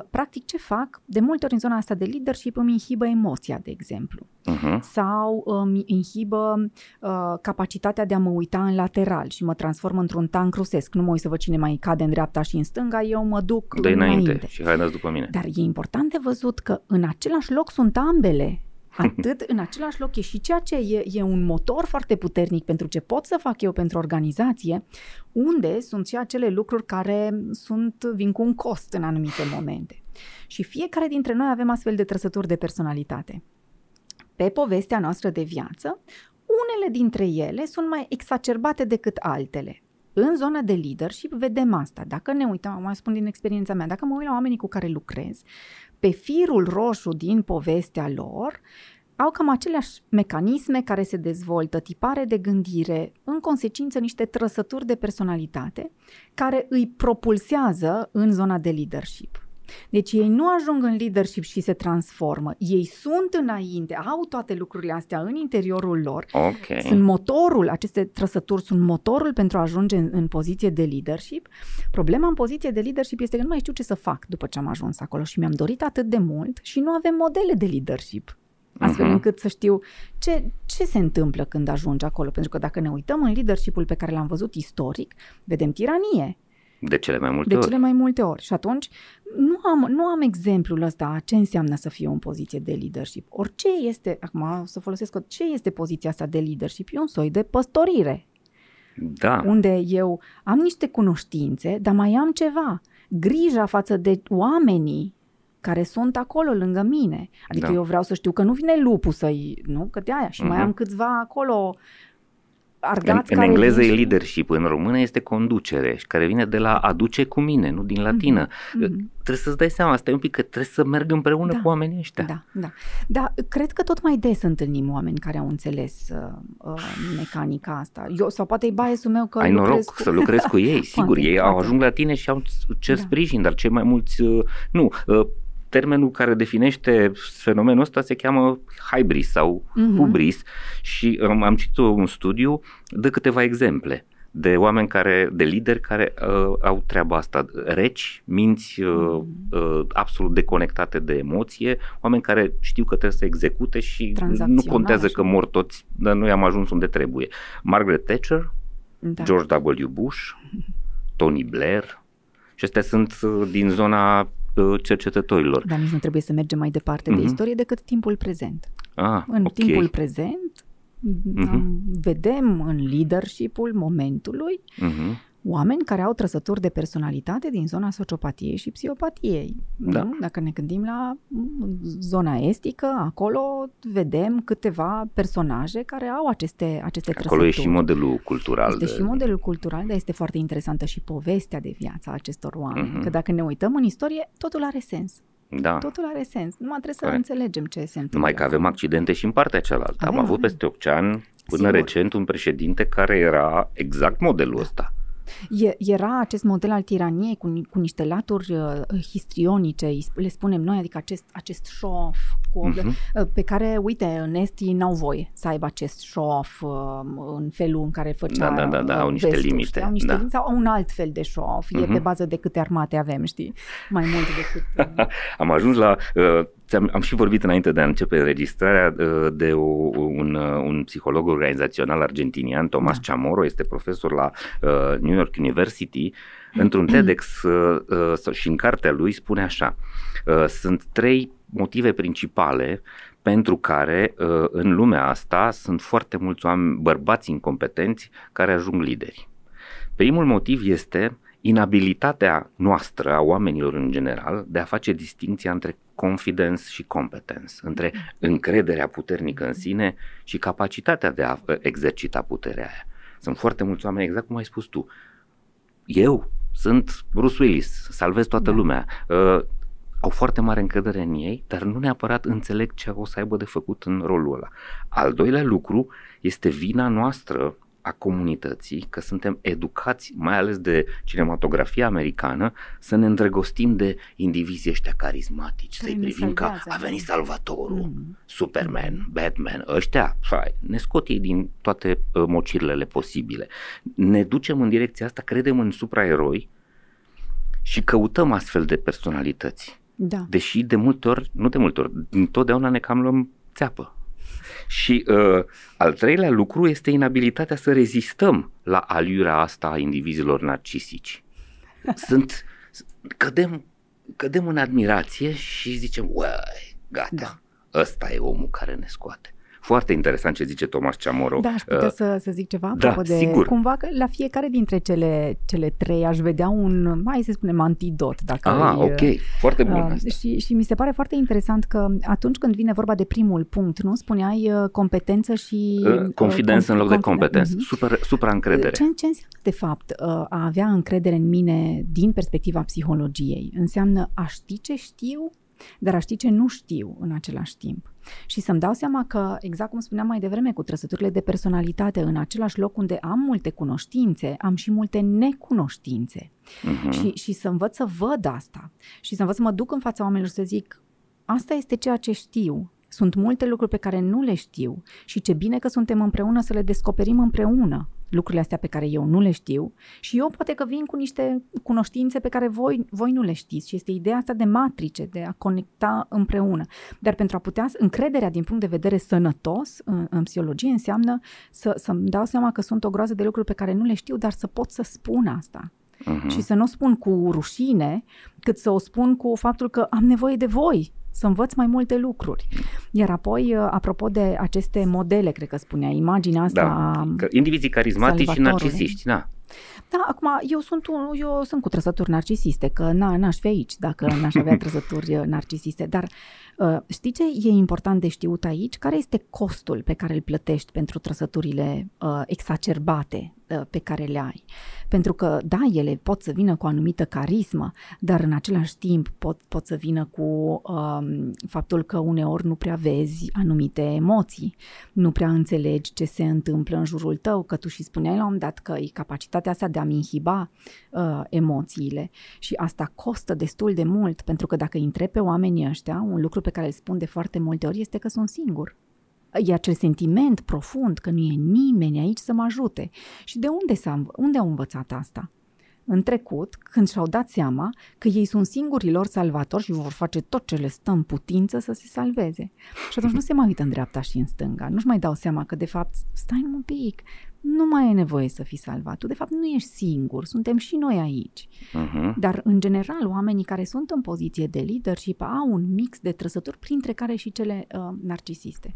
practic, ce fac? De multe ori în zona asta de leadership îmi inhibă emoția, de exemplu, uh-huh. sau îmi inhibă uh, capacitatea de a mă uita în lateral și mă transform într-un tank rusesc. Nu mă uit să văd cine mai cade în dreapta și în stânga, eu mă duc de înainte. înainte. și hai după mine. Dar e important de văzut că în același loc sunt ambele Atât în același loc e și ceea ce e, e un motor foarte puternic pentru ce pot să fac eu pentru organizație, unde sunt și acele lucruri care sunt, vin cu un cost în anumite momente. Și fiecare dintre noi avem astfel de trăsături de personalitate. Pe povestea noastră de viață, unele dintre ele sunt mai exacerbate decât altele. În zona de leadership vedem asta. Dacă ne uităm, mai spun din experiența mea, dacă mă uit la oamenii cu care lucrez, pe firul roșu din povestea lor, au cam aceleași mecanisme care se dezvoltă, tipare de gândire, în consecință niște trăsături de personalitate care îi propulsează în zona de leadership. Deci ei nu ajung în leadership și se transformă. Ei sunt înainte, au toate lucrurile astea în interiorul lor. Okay. Sunt motorul, aceste trăsături sunt motorul pentru a ajunge în, în poziție de leadership. Problema în poziție de leadership este că nu mai știu ce să fac după ce am ajuns acolo și mi-am dorit atât de mult și nu avem modele de leadership astfel uh-huh. încât să știu ce, ce se întâmplă când ajungi acolo. Pentru că dacă ne uităm în leadership-ul pe care l-am văzut istoric, vedem tiranie. De cele mai multe de ori. De cele mai multe ori. Și atunci nu am, nu am exemplul ăsta ce înseamnă să fiu în poziție de leadership. Orice este, acum să folosesc, ce este poziția asta de leadership? E un soi de păstorire. Da. Unde eu am niște cunoștințe, dar mai am ceva. Grija față de oamenii care sunt acolo lângă mine. Adică da. eu vreau să știu că nu vine lupul să-i, nu? Că de aia. Și uh-huh. mai mhm. am câțiva acolo argați în, în engleză e leadership, în română este conducere și care vine de la aduce cu mine, nu din latină. Mm-hmm. Trebuie să-ți dai seama, stai un pic că trebuie să merg împreună da. cu oamenii ăștia. Da, da. Da, cred că tot mai des întâlnim oameni care au înțeles uh, uh, mecanica asta. Eu, sau poate e biasul meu că Ai noroc cu... să lucrezi cu ei, sigur. poate, ei poate. au ajung la tine și au cer da. sprijin, dar cei mai mulți uh, nu. Uh, termenul care definește fenomenul ăsta se cheamă hybris sau uh-huh. hubris și am, am citit un studiu de câteva exemple de oameni care, de lideri care uh, au treaba asta, reci, minți uh, uh, absolut deconectate de emoție, oameni care știu că trebuie să execute și nu contează că mor toți, dar noi am ajuns unde trebuie. Margaret Thatcher, da. George W. Bush, Tony Blair, și astea sunt uh, din zona Uh, cercetătorilor. Dar nici nu trebuie să mergem mai departe mm-hmm. de mhm. istorie decât timpul prezent. Ah, în okay. timpul prezent mm-hmm. vedem în leadership-ul momentului mm-hmm oameni care au trăsături de personalitate din zona sociopatiei și psihopatiei. Da. Nu? Dacă ne gândim la zona estică, acolo vedem câteva personaje care au aceste, aceste acolo trăsături. Acolo e și modelul cultural. Este de... și modelul cultural, dar este foarte interesantă și povestea de viață a acestor oameni. Uh-huh. Că dacă ne uităm în istorie, totul are sens. Da. Totul are sens. Numai trebuie să Care? înțelegem ce se întâmplă. Numai că avem accidente și în partea cealaltă. Avem, Am avut avem. peste 8 ani, până Sigur. recent, un președinte care era exact modelul da. ăsta E, era acest model al tiraniei cu, cu niște laturi uh, histrionice, le spunem noi, adică acest, acest show-off cu, uh-huh. pe care, uite, în estii n-au voie să aibă acest show-off uh, în felul în care făcea Da, da, da, da au niște vestul, limite. Știi? Au niște da. limite sau au un alt fel de show-off. Uh-huh. E pe bază de câte armate avem, știi? Mai mult decât... Uh... Am ajuns la... Uh, am, am și vorbit înainte de a începe înregistrarea uh, de o, un, uh, un psiholog organizațional argentinian, Tomas da. Chamorro, este profesor la uh, New York University. Într-un TEDx uh, uh, și în cartea lui spune așa, uh, sunt trei motive principale pentru care uh, în lumea asta sunt foarte mulți oameni, bărbați incompetenți care ajung lideri. Primul motiv este inabilitatea noastră, a oamenilor în general, de a face distinția între confidence și competence, între încrederea puternică în sine și capacitatea de a uh, exercita puterea aia. Sunt foarte mulți oameni, exact cum ai spus tu. Eu sunt Bruce Willis, salvez toată da. lumea. Uh, au foarte mare încredere în ei, dar nu neapărat înțeleg ce o să aibă de făcut în rolul ăla. Al doilea lucru este vina noastră a comunității, că suntem educați, mai ales de cinematografia americană, să ne îndrăgostim de indivizii ăștia carismatici, să-i privim ca a venit salvatorul, mm. Superman, Batman, ăștia, fai, ne scot ei din toate uh, mocirlele posibile. Ne ducem în direcția asta, credem în supraeroi și căutăm astfel de personalități. Da. Deși de multe ori, nu de multe ori, întotdeauna ne cam luăm țeapă. Și uh, al treilea lucru este inabilitatea să rezistăm la aliura asta a indivizilor narcisici. Sunt, cădem, cădem în admirație și zicem, uai, gata, da. ăsta e omul care ne scoate. Foarte interesant ce zice Tomas Chamorro. Da, aș putea uh, să, să zic ceva da, de sigur. cumva că la fiecare dintre cele, cele trei aș vedea un, mai să spunem, antidot. Dacă ah, îi, ok, foarte bun uh, asta. Și, și mi se pare foarte interesant că atunci când vine vorba de primul punct, nu? Spuneai uh, competență și... Uh, confidență uh, în loc de competență, uh-huh. super, supra încredere. Ce, ce înseamnă de fapt uh, a avea încredere în mine din perspectiva psihologiei? Înseamnă a ști ce știu, dar a ști ce nu știu în același timp. Și să-mi dau seama că, exact cum spuneam mai devreme, cu trăsăturile de personalitate, în același loc unde am multe cunoștințe, am și multe necunoștințe. Uh-huh. Și, și să învăț să văd asta și să învăț să mă duc în fața oamenilor să zic, asta este ceea ce știu, sunt multe lucruri pe care nu le știu și ce bine că suntem împreună să le descoperim împreună lucrurile astea pe care eu nu le știu și eu poate că vin cu niște cunoștințe pe care voi, voi nu le știți și este ideea asta de matrice, de a conecta împreună. Dar pentru a putea, încrederea din punct de vedere sănătos în, în psihologie înseamnă să, să-mi dau seama că sunt o groază de lucruri pe care nu le știu, dar să pot să spun asta. Uh-huh. Și să nu o spun cu rușine, cât să o spun cu faptul că am nevoie de voi să învăț mai multe lucruri. Iar apoi, uh, apropo de aceste modele, cred că spunea, imaginea asta da, că indivizii carismatici și narcisiști, da. Da, acum, eu sunt, un, eu sunt cu trăsături narcisiste, că na, n-aș fi aici dacă n-aș avea trăsături uh, narcisiste, dar uh, știi ce e important de știut aici? Care este costul pe care îl plătești pentru trăsăturile uh, exacerbate uh, pe care le ai? Pentru că, da, ele pot să vină cu o anumită carismă, dar în același timp pot, pot să vină cu um, faptul că uneori nu prea vezi anumite emoții, nu prea înțelegi ce se întâmplă în jurul tău, că tu și spuneai la un dat că e capacitatea asta de a-mi inhiba uh, emoțiile și asta costă destul de mult, pentru că dacă îi pe oamenii ăștia, un lucru pe care îl spun de foarte multe ori este că sunt singur. E acel sentiment profund că nu e nimeni aici să mă ajute. Și de unde, s-a, unde au învățat asta? În trecut, când și-au dat seama că ei sunt singurii lor salvatori și vor face tot ce le stă în putință să se salveze. Și atunci nu se mai uită în dreapta și în stânga, nu-și mai dau seama că de fapt, stai un pic, nu mai e nevoie să fii salvat. Tu, de fapt, nu ești singur, suntem și noi aici. Uh-huh. Dar, în general, oamenii care sunt în poziție de leadership au un mix de trăsături, printre care și cele uh, narcisiste.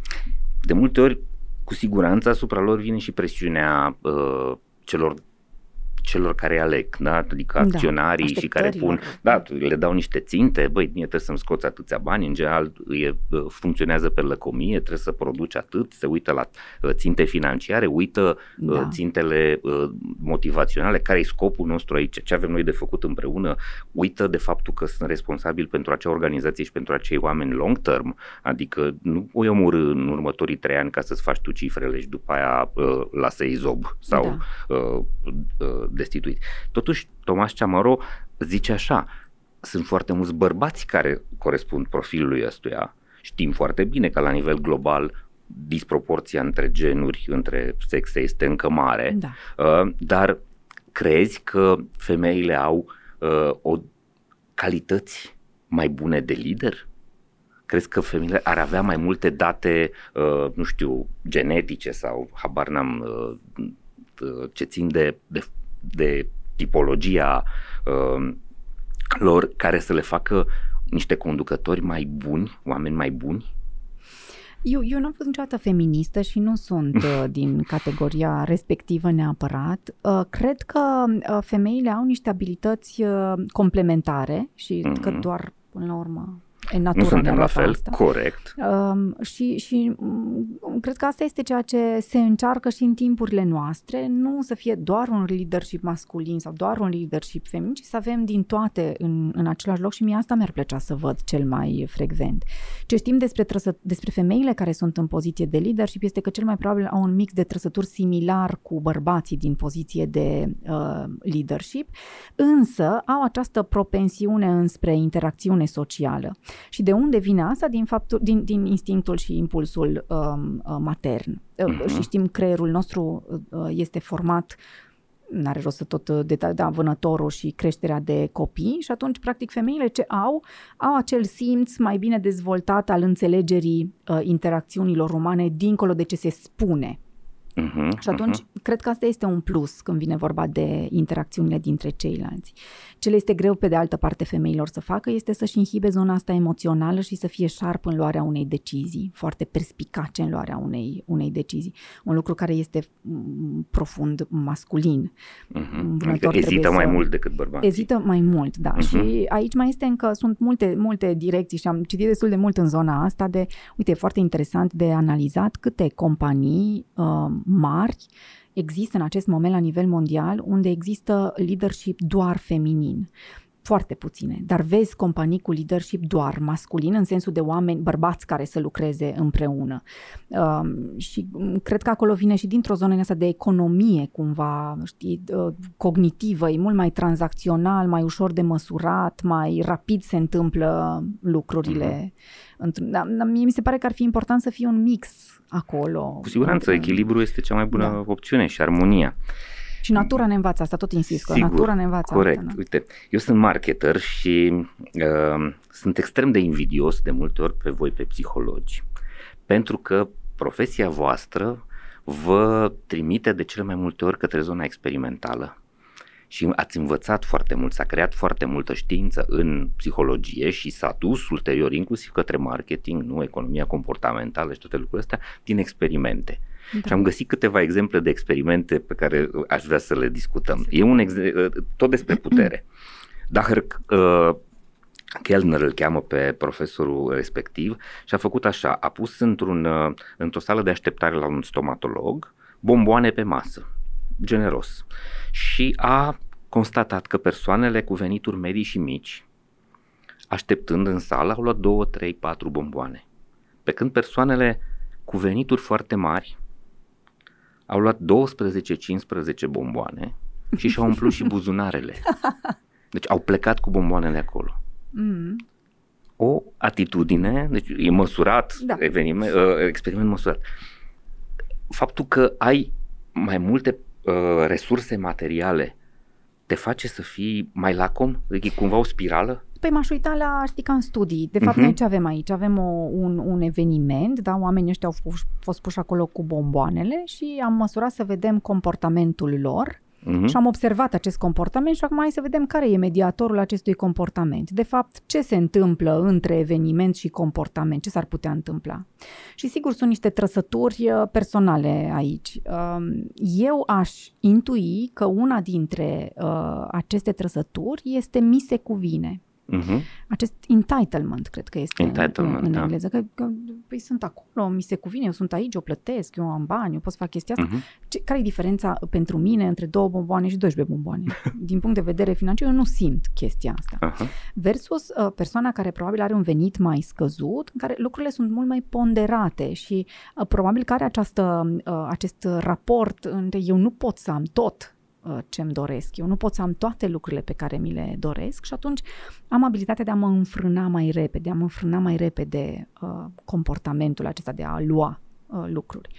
De multe ori, cu siguranță, asupra lor vine și presiunea uh, celor celor care aleg, da? adică da, acționarii și care pun, da, le dau niște ținte, băi, mie trebuie să-mi scoți atâția bani, în general e, funcționează pe lăcomie, trebuie să produci atât, se uită la uh, ținte financiare, uită uh, da. țintele uh, motivaționale, care e scopul nostru aici, ce avem noi de făcut împreună, uită de faptul că sunt responsabil pentru acea organizație și pentru acei oameni long term, adică nu o omor în următorii trei ani ca să-ți faci tu cifrele și după aia uh, lasă izob sau da. Uh, uh, destituiți. Totuși, Tomaș Ceamaro zice așa, sunt foarte mulți bărbați care corespund profilului ăstuia. Știm foarte bine că la nivel global disproporția între genuri, între sexe este încă mare, Da. uh, dar crezi că femeile au uh, o calități mai bune de lider? Crezi că femeile ar avea mai multe date, uh, nu știu, genetice sau habar n-am uh, uh, ce țin de, de, de tipologia uh, lor care să le facă niște conducători mai buni, oameni mai buni? Eu, eu n-am fost niciodată feministă și nu sunt uh, din categoria respectivă neapărat. Uh, cred că uh, femeile au niște abilități uh, complementare și Mhm. că doar, până la urmă, e Nu natura suntem ne la arată fel, asta. corect. Um, și și um, cred că asta este ceea ce se încearcă și în timpurile noastre, nu să fie doar un leadership masculin sau doar un leadership feminin, ci să avem din toate în, în același loc și mie asta mi-ar plăcea să văd cel mai frecvent. Ce știm despre, trăsă, despre femeile care sunt în poziție de leadership este că cel mai probabil au un mix de trăsături similar cu bărbații din poziție de uh, leadership, însă au această propensiune înspre interacțiune socială. Și de unde vine asta? Din, faptul, din, din instinctul și impulsul um, uh, matern. Uh, Mhm. Și știm, creierul nostru uh, este format n-are rost să tot uh, detaliu, da, vânătorul și creșterea de copii și atunci, practic, femeile ce au, au acel simț mai bine dezvoltat al înțelegerii uh, interacțiunilor umane dincolo de ce se spune. Uh-huh, Și atunci, uh-huh. cred că asta este un plus când vine vorba de interacțiunile dintre ceilalți. Ce le este greu, pe de altă parte, femeilor să facă este să-și inhibe zona asta emoțională și să fie șarp în luarea unei decizii, foarte perspicace în luarea unei, unei decizii. Un lucru care este mm, profund masculin. uh-huh. vânător Adică ezită trebuie mai să- mult decât bărbații. Ezită mai mult, da. Mhm. Uh-huh. Și aici mai este încă, sunt multe, multe direcții și am citit destul de mult în zona asta de, uite, e foarte interesant de analizat câte companii uh, mari există în acest moment la nivel mondial unde există leadership doar feminin. Foarte puține, dar vezi companii cu leadership doar masculin, în sensul de oameni, bărbați care să lucreze împreună. Um, și um, cred că acolo vine și dintr-o zonă în asta de economie, cumva, știi, uh, cognitivă, e mult mai tranzacțional, mai ușor de măsurat, mai rapid se întâmplă lucrurile. Mm-hmm. Da, da, mie mi se pare că ar fi important să fie un mix acolo. Cu siguranță, Între- echilibru este cea mai bună Da. opțiune și armonia. Și natura ne învață asta, tot insist că Sigur, natura ne învață Corect. asta. da. Uite, eu sunt marketer și uh, sunt extrem de invidios de multe ori pe voi, pe psihologi, pentru că profesia voastră vă trimite de cele mai multe ori către zona experimentală. Și ați învățat foarte mult, s-a creat foarte multă știință în psihologie și s-a dus ulterior inclusiv către marketing, nu economia comportamentală și toate lucrurile astea, din experimente. Da. Și am găsit câteva exemple de experimente pe care uh, aș vrea să le discutăm. E un ex- uh, tot despre putere. Daher uh, Kellner îl cheamă pe profesorul respectiv și a făcut așa, a pus într-un, uh, într-o sală de așteptare la un stomatolog bomboane pe masă, generos. Și a constatat că persoanele cu venituri medii și mici, așteptând în sală, au luat 2, 3, 4 bomboane. Pe când persoanele cu venituri foarte mari au luat 12-15 bomboane și și-au umplut și buzunarele. Deci au plecat cu bomboanele acolo. Mm. O atitudine, deci e măsurat, Da. eveniment, uh, experiment măsurat. Faptul că ai mai multe uh, resurse materiale te face să fii mai lacom? Adică e cumva o spirală? Păi m-aș uita la, știi, ca în studii. De fapt, Mhm. noi ce avem aici? Avem o, un, un eveniment, da? Oamenii ăștia au fost, fost puși acolo cu bomboanele și am măsurat să vedem comportamentul lor Uh-huh. și am observat acest comportament și acum hai să vedem care e mediatorul acestui comportament. De fapt, ce se întâmplă între eveniment și comportament? Ce s-ar putea întâmpla? Și sigur sunt niște trăsături uh, personale aici. Um, Eu aș intui că una dintre uh, aceste trăsături este mi se cuvine. Uh-huh. Acest entitlement, cred că este Entitlement, în, în da. engleză. Că, că păi sunt acolo, mi se cuvine, eu sunt aici, eu plătesc, eu am bani, eu pot să fac chestia asta. Uh-huh. Ce, care e diferența pentru mine între două bomboane și 12 bomboane? Din punct de vedere financiar, eu nu simt chestia asta. Uh-huh. Versus uh, persoana care probabil are un venit mai scăzut, în care lucrurile sunt mult mai ponderate și uh, probabil că are această, uh, acest raport între eu nu pot să am tot uh, ce-mi doresc. Eu nu pot să am toate lucrurile pe care mi le doresc și atunci am abilitatea de a mă înfrâna mai repede, de a mă înfrâna mai repede uh, comportamentul acesta de a lua uh, lucruri.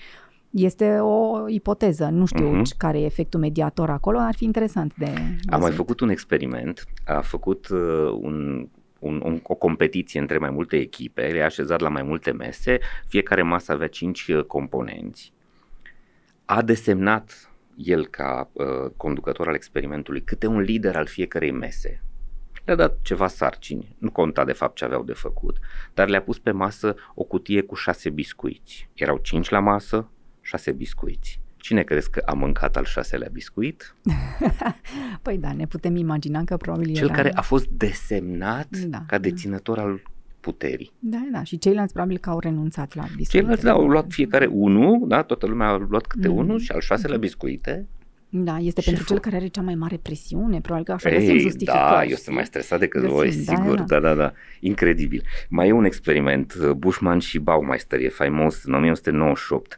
Este o ipoteză, nu știu uh-huh. care e efectul mediator acolo, ar fi interesant de Am mai făcut un experiment, a făcut uh, un un, un, o competiție între mai multe echipe, le-a așezat la mai multe mese, fiecare masă avea cinci uh, componenți. A desemnat el ca uh, conducător al experimentului câte un lider al fiecarei mese. Le-a dat ceva sarcini, nu conta de fapt ce aveau de făcut, dar le-a pus pe masă o cutie cu șase biscuiți. Erau cinci la masă, șase biscuiți. Cine crezi că a mâncat al șaselea biscuit? păi da, ne putem imagina că probabil Cel era... care a fost desemnat da, ca deținător da. al puterii. Da, da, și ceilalți probabil că au renunțat la biscuite. Ceilalți da, au luat fiecare unul, da, toată lumea a luat câte mm. unul și al șaselea biscuite. Da, este și pentru cel care are cea mai mare presiune, probabil că așa Ei, găsim justificări. Da, eu sunt mai stresat decât găsim, voi, da, sigur, da, da, da, da, incredibil. Mai e un experiment, Bushman și Baumeister, e faimos, în 1998.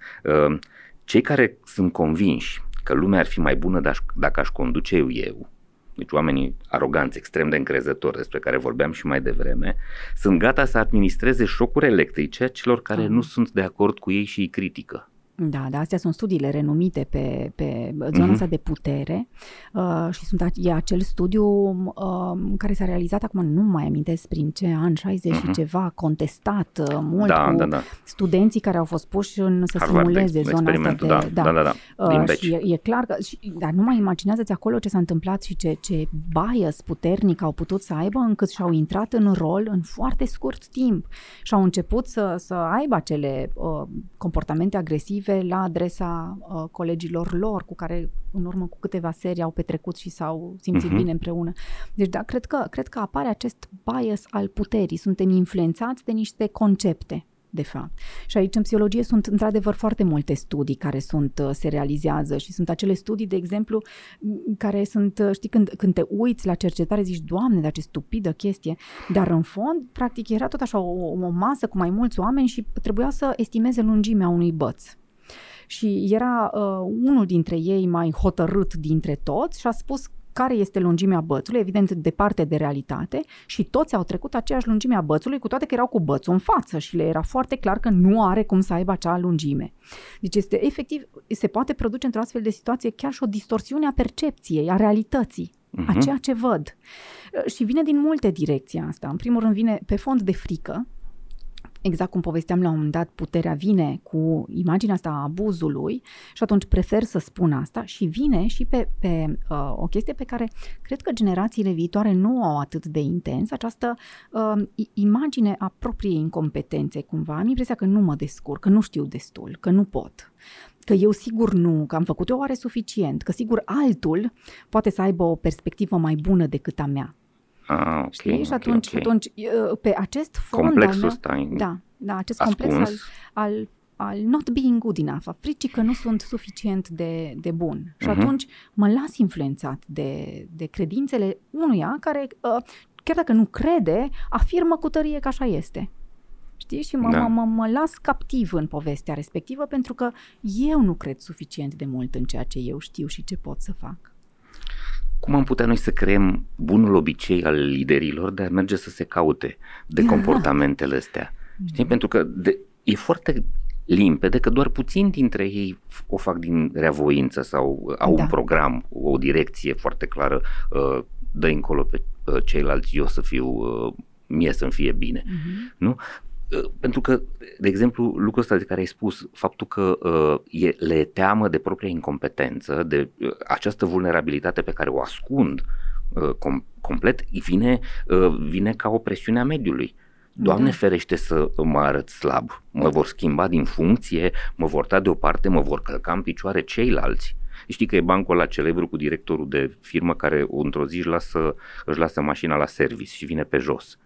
Cei care sunt convinși că lumea ar fi mai bună dacă aș conduce eu, eu deci oamenii aroganți, extrem de încrezători, despre care vorbeam și mai devreme, sunt gata să administreze șocuri electrice celor care uh-huh. nu sunt de acord cu ei și îi critică. Da, da, astea sunt studiile renumite pe, pe zona mm-hmm. asta de putere uh, și sunt, e acel studiu uh, care s-a realizat acum, nu mai amintesc prin ce an, 60 mm-hmm. și mhm. ceva, contestat uh, mult da, cu da, da. studenții care au fost puși în să Harvard, simuleze zona asta de... Da, da, da, da, da. Uh, și e, e clar că, și, dar nu mai imaginează-ți acolo ce s-a întâmplat și ce, ce bias puternic au putut să aibă încât și-au intrat în rol în foarte scurt timp și au început să, să aibă acele uh, comportamente agresive negative la adresa uh, colegilor lor cu care în urmă cu câteva serii au petrecut și s-au simțit uh-huh. bine împreună. Deci da, cred că, cred că apare acest bias al puterii. Suntem influențați de niște concepte de fapt. Și aici în psihologie sunt într-adevăr foarte multe studii care sunt, uh, se realizează și sunt acele studii, de exemplu, care sunt, uh, știi, când, când te uiți la cercetare zici, Doamne, dar ce stupidă chestie, dar în fond, practic, era tot așa o, o masă cu mai mulți oameni și trebuia să estimeze lungimea unui băț și era uh, unul dintre ei mai hotărât dintre toți și a spus care este lungimea bățului, evident departe de realitate și toți au trecut aceeași lungime a bățului, cu toate că erau cu bățul în față și le era foarte clar că nu are cum să aibă acea lungime. Deci este efectiv, se poate produce într-o astfel de situație chiar și o distorsiune a percepției, a realității, uh-huh. a mhm. ceea ce văd. Și vine din multe direcții asta. În primul rând vine pe fond de frică, exact cum povesteam la un moment dat, puterea vine cu imaginea asta a abuzului și atunci prefer să spun asta și vine și pe, pe uh, o chestie pe care cred că generațiile viitoare nu au atât de intens, această uh, imagine a propriei incompetențe cumva. Am impresia că nu mă descurc, că nu știu destul, că nu pot că eu sigur nu, că am făcut o oare suficient, că sigur altul poate să aibă o perspectivă mai bună decât a mea. Ah, okay, Știi? Și atunci, okay. atunci pe acest fond Complexul al ăsta Da, da, acest ascuns. complex al, al al not being good enough, a fricii că nu sunt suficient de, de bun. Și uh-huh. atunci mă las influențat de, de credințele unuia care, uh, chiar dacă nu crede, afirmă cu tărie că așa este. Știi? Și mă, da. mă, mă, mă las captiv în povestea respectivă pentru că eu nu cred suficient de mult în ceea ce eu știu și ce pot să fac cum am putea noi să creăm bunul obicei al liderilor de a merge să se caute de comportamentele astea? Știi? Mm. Pentru că de, e foarte limpede că doar puțin dintre ei o fac din reavoință sau au da. un program, o direcție foarte clară, uh, dă încolo pe uh, ceilalți, eu să fiu, uh, mie să-mi fie bine. Uh-huh. Nu? Uh, pentru că, de exemplu, lucrul ăsta de care ai spus, faptul că uh, e, le teamă de propria incompetență, de uh, această vulnerabilitate pe care o ascund uh, com- complet, vine, uh, vine ca o presiune a mediului. Doamne da. ferește să mă arăt slab, mă vor schimba din funcție, mă vor da deoparte, mă vor călca în picioare ceilalți. Știi că e bancul la celebru cu directorul de firmă care într-o zi își lasă, își lasă mașina la service și vine pe jos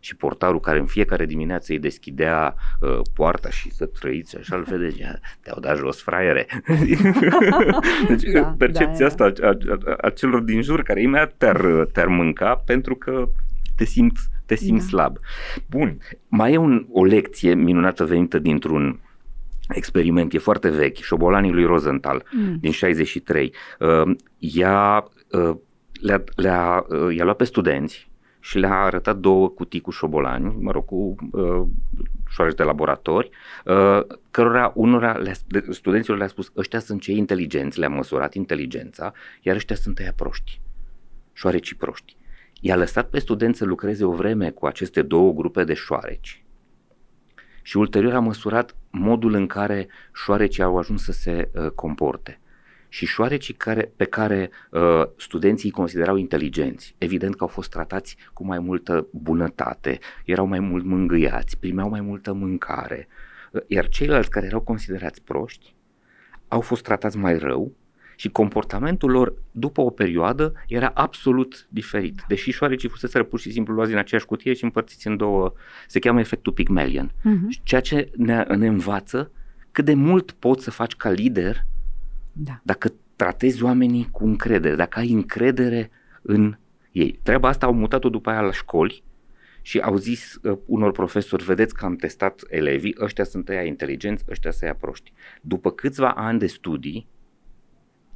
și portarul care în fiecare dimineață îi deschidea uh, poarta și să trăiți așa, îl vede, te-au dat jos, fraiere. deci da, percepția da, asta a, a, a, a celor din jur care imediat te-ar, te-ar mânca pentru că te simți, te simți da. slab. Bun, mai e un, o lecție minunată venită dintr-un experiment, e foarte vechi, Șobolanii lui Rosenthal, mm. din 63. Uh, ea, uh, le-a, le-a, uh, i-a luat pe studenți și le-a arătat două cutii cu șobolani, mă rog, cu uh, șoareci de laboratori, uh, cărora unora le studenților le-a spus, ăștia sunt cei inteligenți, le-a măsurat inteligența, iar ăștia sunt ăia proști, șoarecii proști. I-a lăsat pe studenți să lucreze o vreme cu aceste două grupe de șoareci și ulterior a măsurat modul în care șoarecii au ajuns să se uh, comporte. Și șoarecii care, pe care uh, studenții îi considerau inteligenți, evident că au fost tratați cu mai multă bunătate, erau mai mult mângâiați, primeau mai multă mâncare, uh, iar ceilalți care erau considerați proști au fost tratați mai rău și comportamentul lor după o perioadă era absolut diferit. Da. Deși șoarecii fusese pur și simplu luați din aceeași cutie și împărțiți în două, se cheamă efectul Pygmalion. Uh-huh. Ceea ce ne, ne învață cât de mult poți să faci ca lider da. dacă tratezi oamenii cu încredere, dacă ai încredere în ei. Treaba asta au mutat-o după aia la școli și au zis uh, unor profesori, vedeți că am testat elevii, ăștia sunt ăia inteligenți, ăștia sunt ăia proști. După câțiva ani de studii,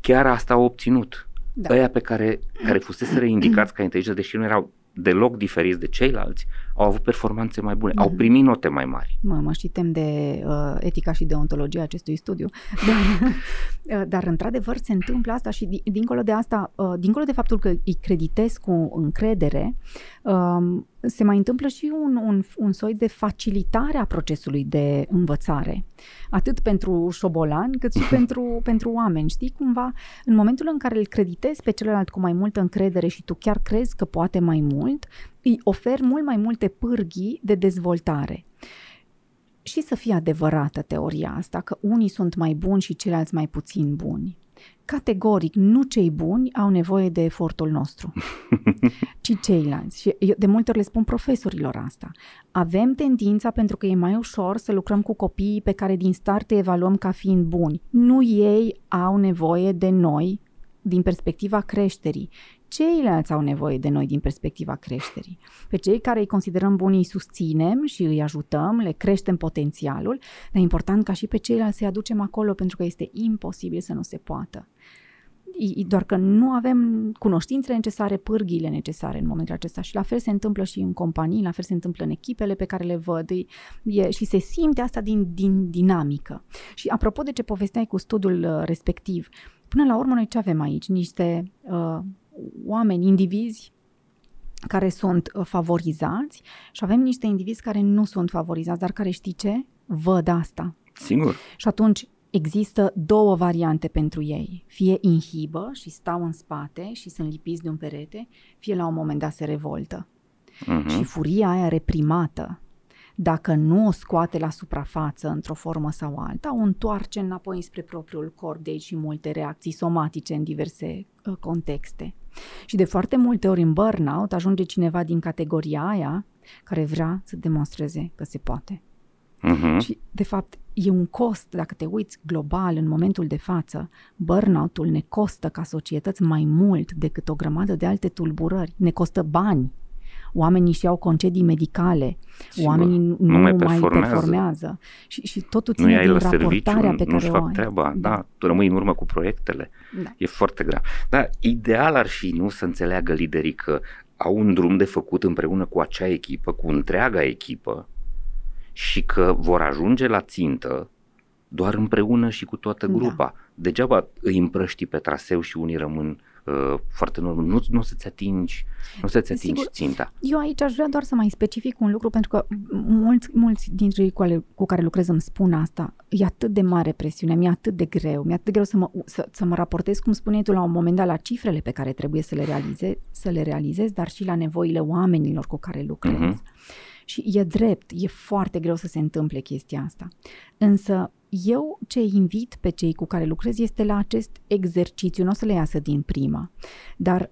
chiar asta au obținut. Da. Ăia pe care, care fusese reindicați ca inteligență, deși nu erau deloc diferiți de ceilalți, au avut performanțe mai bune, mm. au primit note mai mari. Mă, mă și tem de uh, etica și deontologia acestui studiu. Dar, uh, dar într-adevăr se întâmplă asta și dincolo de asta, uh, dincolo de faptul că îi creditez cu încredere, uh, se mai întâmplă și un, un, un soi de facilitare a procesului de învățare. Atât pentru șobolani, cât și pentru, pentru oameni. Știi, cumva, în momentul în care îl creditezi pe celălalt cu mai multă încredere și tu chiar crezi că poate mai mult, îi ofer mult mai multe pârghii de dezvoltare. Și să fie adevărată teoria asta, că unii sunt mai buni și ceilalți mai puțin buni. Categoric, nu cei buni au nevoie de efortul nostru, ci ceilalți. Și eu de multe ori le spun profesorilor asta. Avem tendința, pentru că e mai ușor, să lucrăm cu copiii pe care din start îi evaluăm ca fiind buni. Nu ei au nevoie de noi din perspectiva creșterii, ceilalți au nevoie de noi din perspectiva creșterii. Pe cei care îi considerăm buni îi susținem și îi ajutăm, le creștem potențialul, dar e important ca și pe ceilalți să-i aducem acolo pentru că este imposibil să nu se poată. Doar că nu avem cunoștințele necesare, pârghiile necesare în momentul acesta și la fel se întâmplă și în companii, la fel se întâmplă în echipele pe care le văd e, și se simte asta din, din dinamică. Și apropo de ce povesteai cu studiul uh, respectiv, până la urmă noi ce avem aici? Niște uh, oameni, indivizi care sunt uh, favorizați și avem niște indivizi care nu sunt favorizați, dar care știi ce? Văd asta. Singur. Și atunci există două variante pentru ei. Fie inhibă și stau în spate și sunt lipiți de un perete, fie la un moment dat se revoltă. Uh-huh. Și furia aia reprimată, dacă nu o scoate la suprafață într-o formă sau alta, o întoarce înapoi spre propriul corp, de aici și multe reacții somatice în diverse uh, contexte. Și de foarte multe ori în burnout ajunge cineva din categoria aia care vrea să demonstreze că se poate. Uh-huh. Și, de fapt, e un cost, dacă te uiți global în momentul de față, burnout-ul ne costă ca societăți mai mult decât o grămadă de alte tulburări. Ne costă bani, oamenii și iau concedii medicale, Sigur, oamenii nu, nu mai performează, mai performează. Și, și totul ține din raportarea serviciu, pe care o fac ai. treaba, da. da, tu rămâi în urmă cu proiectele, da. e foarte grav. Dar ideal ar fi nu să înțeleagă liderii că au un drum de făcut împreună cu acea echipă, cu întreaga echipă și că vor ajunge la țintă doar împreună și cu toată da. grupa. Da. Degeaba îi împrăști pe traseu și unii rămân uh, foarte normal. Nu, nu să-ți atingi, nu să-ți atingi Sigur, ținta. Eu aici aș vrea doar să mai specific un lucru, pentru că mulți, mulți dintre cei cu, ale, cu care lucrez îmi spun asta. E atât de mare presiune, mi-e atât de greu, mi-e atât de greu să mă, să, să mă raportez, cum spuneai tu, la un moment dat la cifrele pe care trebuie să le, realize, să le realizez, dar și la nevoile oamenilor cu care lucrez. Uh-huh. Și e drept, e foarte greu să se întâmple chestia asta. Însă eu ce invit pe cei cu care lucrez este la acest exercițiu, nu o să le iasă din prima, dar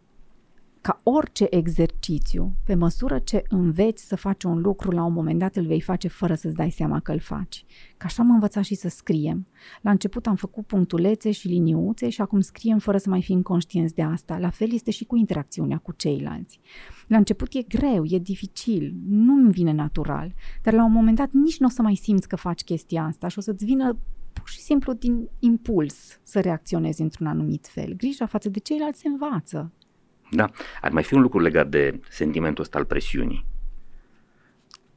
ca orice exercițiu, pe măsură ce înveți să faci un lucru, la un moment dat îl vei face fără să-ți dai seama că îl faci. Ca așa am învățat și să scriem. La început am făcut punctulețe și liniuțe și acum scriem fără să mai fim conștienți de asta. La fel este și cu interacțiunea cu ceilalți. La început e greu, e dificil, nu-mi vine natural, dar la un moment dat nici nu o să mai simți că faci chestia asta și o să-ți vină pur și simplu din impuls să reacționezi într-un anumit fel. Grija față de ceilalți se învață. Da, ar mai fi un lucru legat de sentimentul ăsta al presiunii.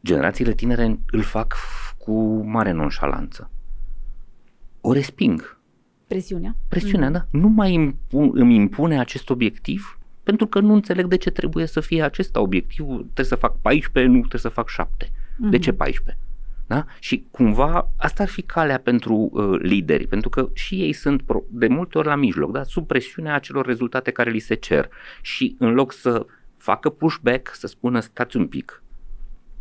Generațiile tinere îl fac cu mare nonșalanță. O resping. Presiunea? Presiunea, mm. da. Nu mai impun, îmi impune acest obiectiv pentru că nu înțeleg de ce trebuie să fie acesta obiectivul. Trebuie să fac 14, nu trebuie să fac 7. Mm-hmm. De ce 14? Da? Și cumva asta ar fi calea pentru uh, lideri, pentru că și ei sunt pro- de multe ori la mijloc, da? sub presiunea acelor rezultate care li se cer. Și în loc să facă pushback, să spună stați un pic,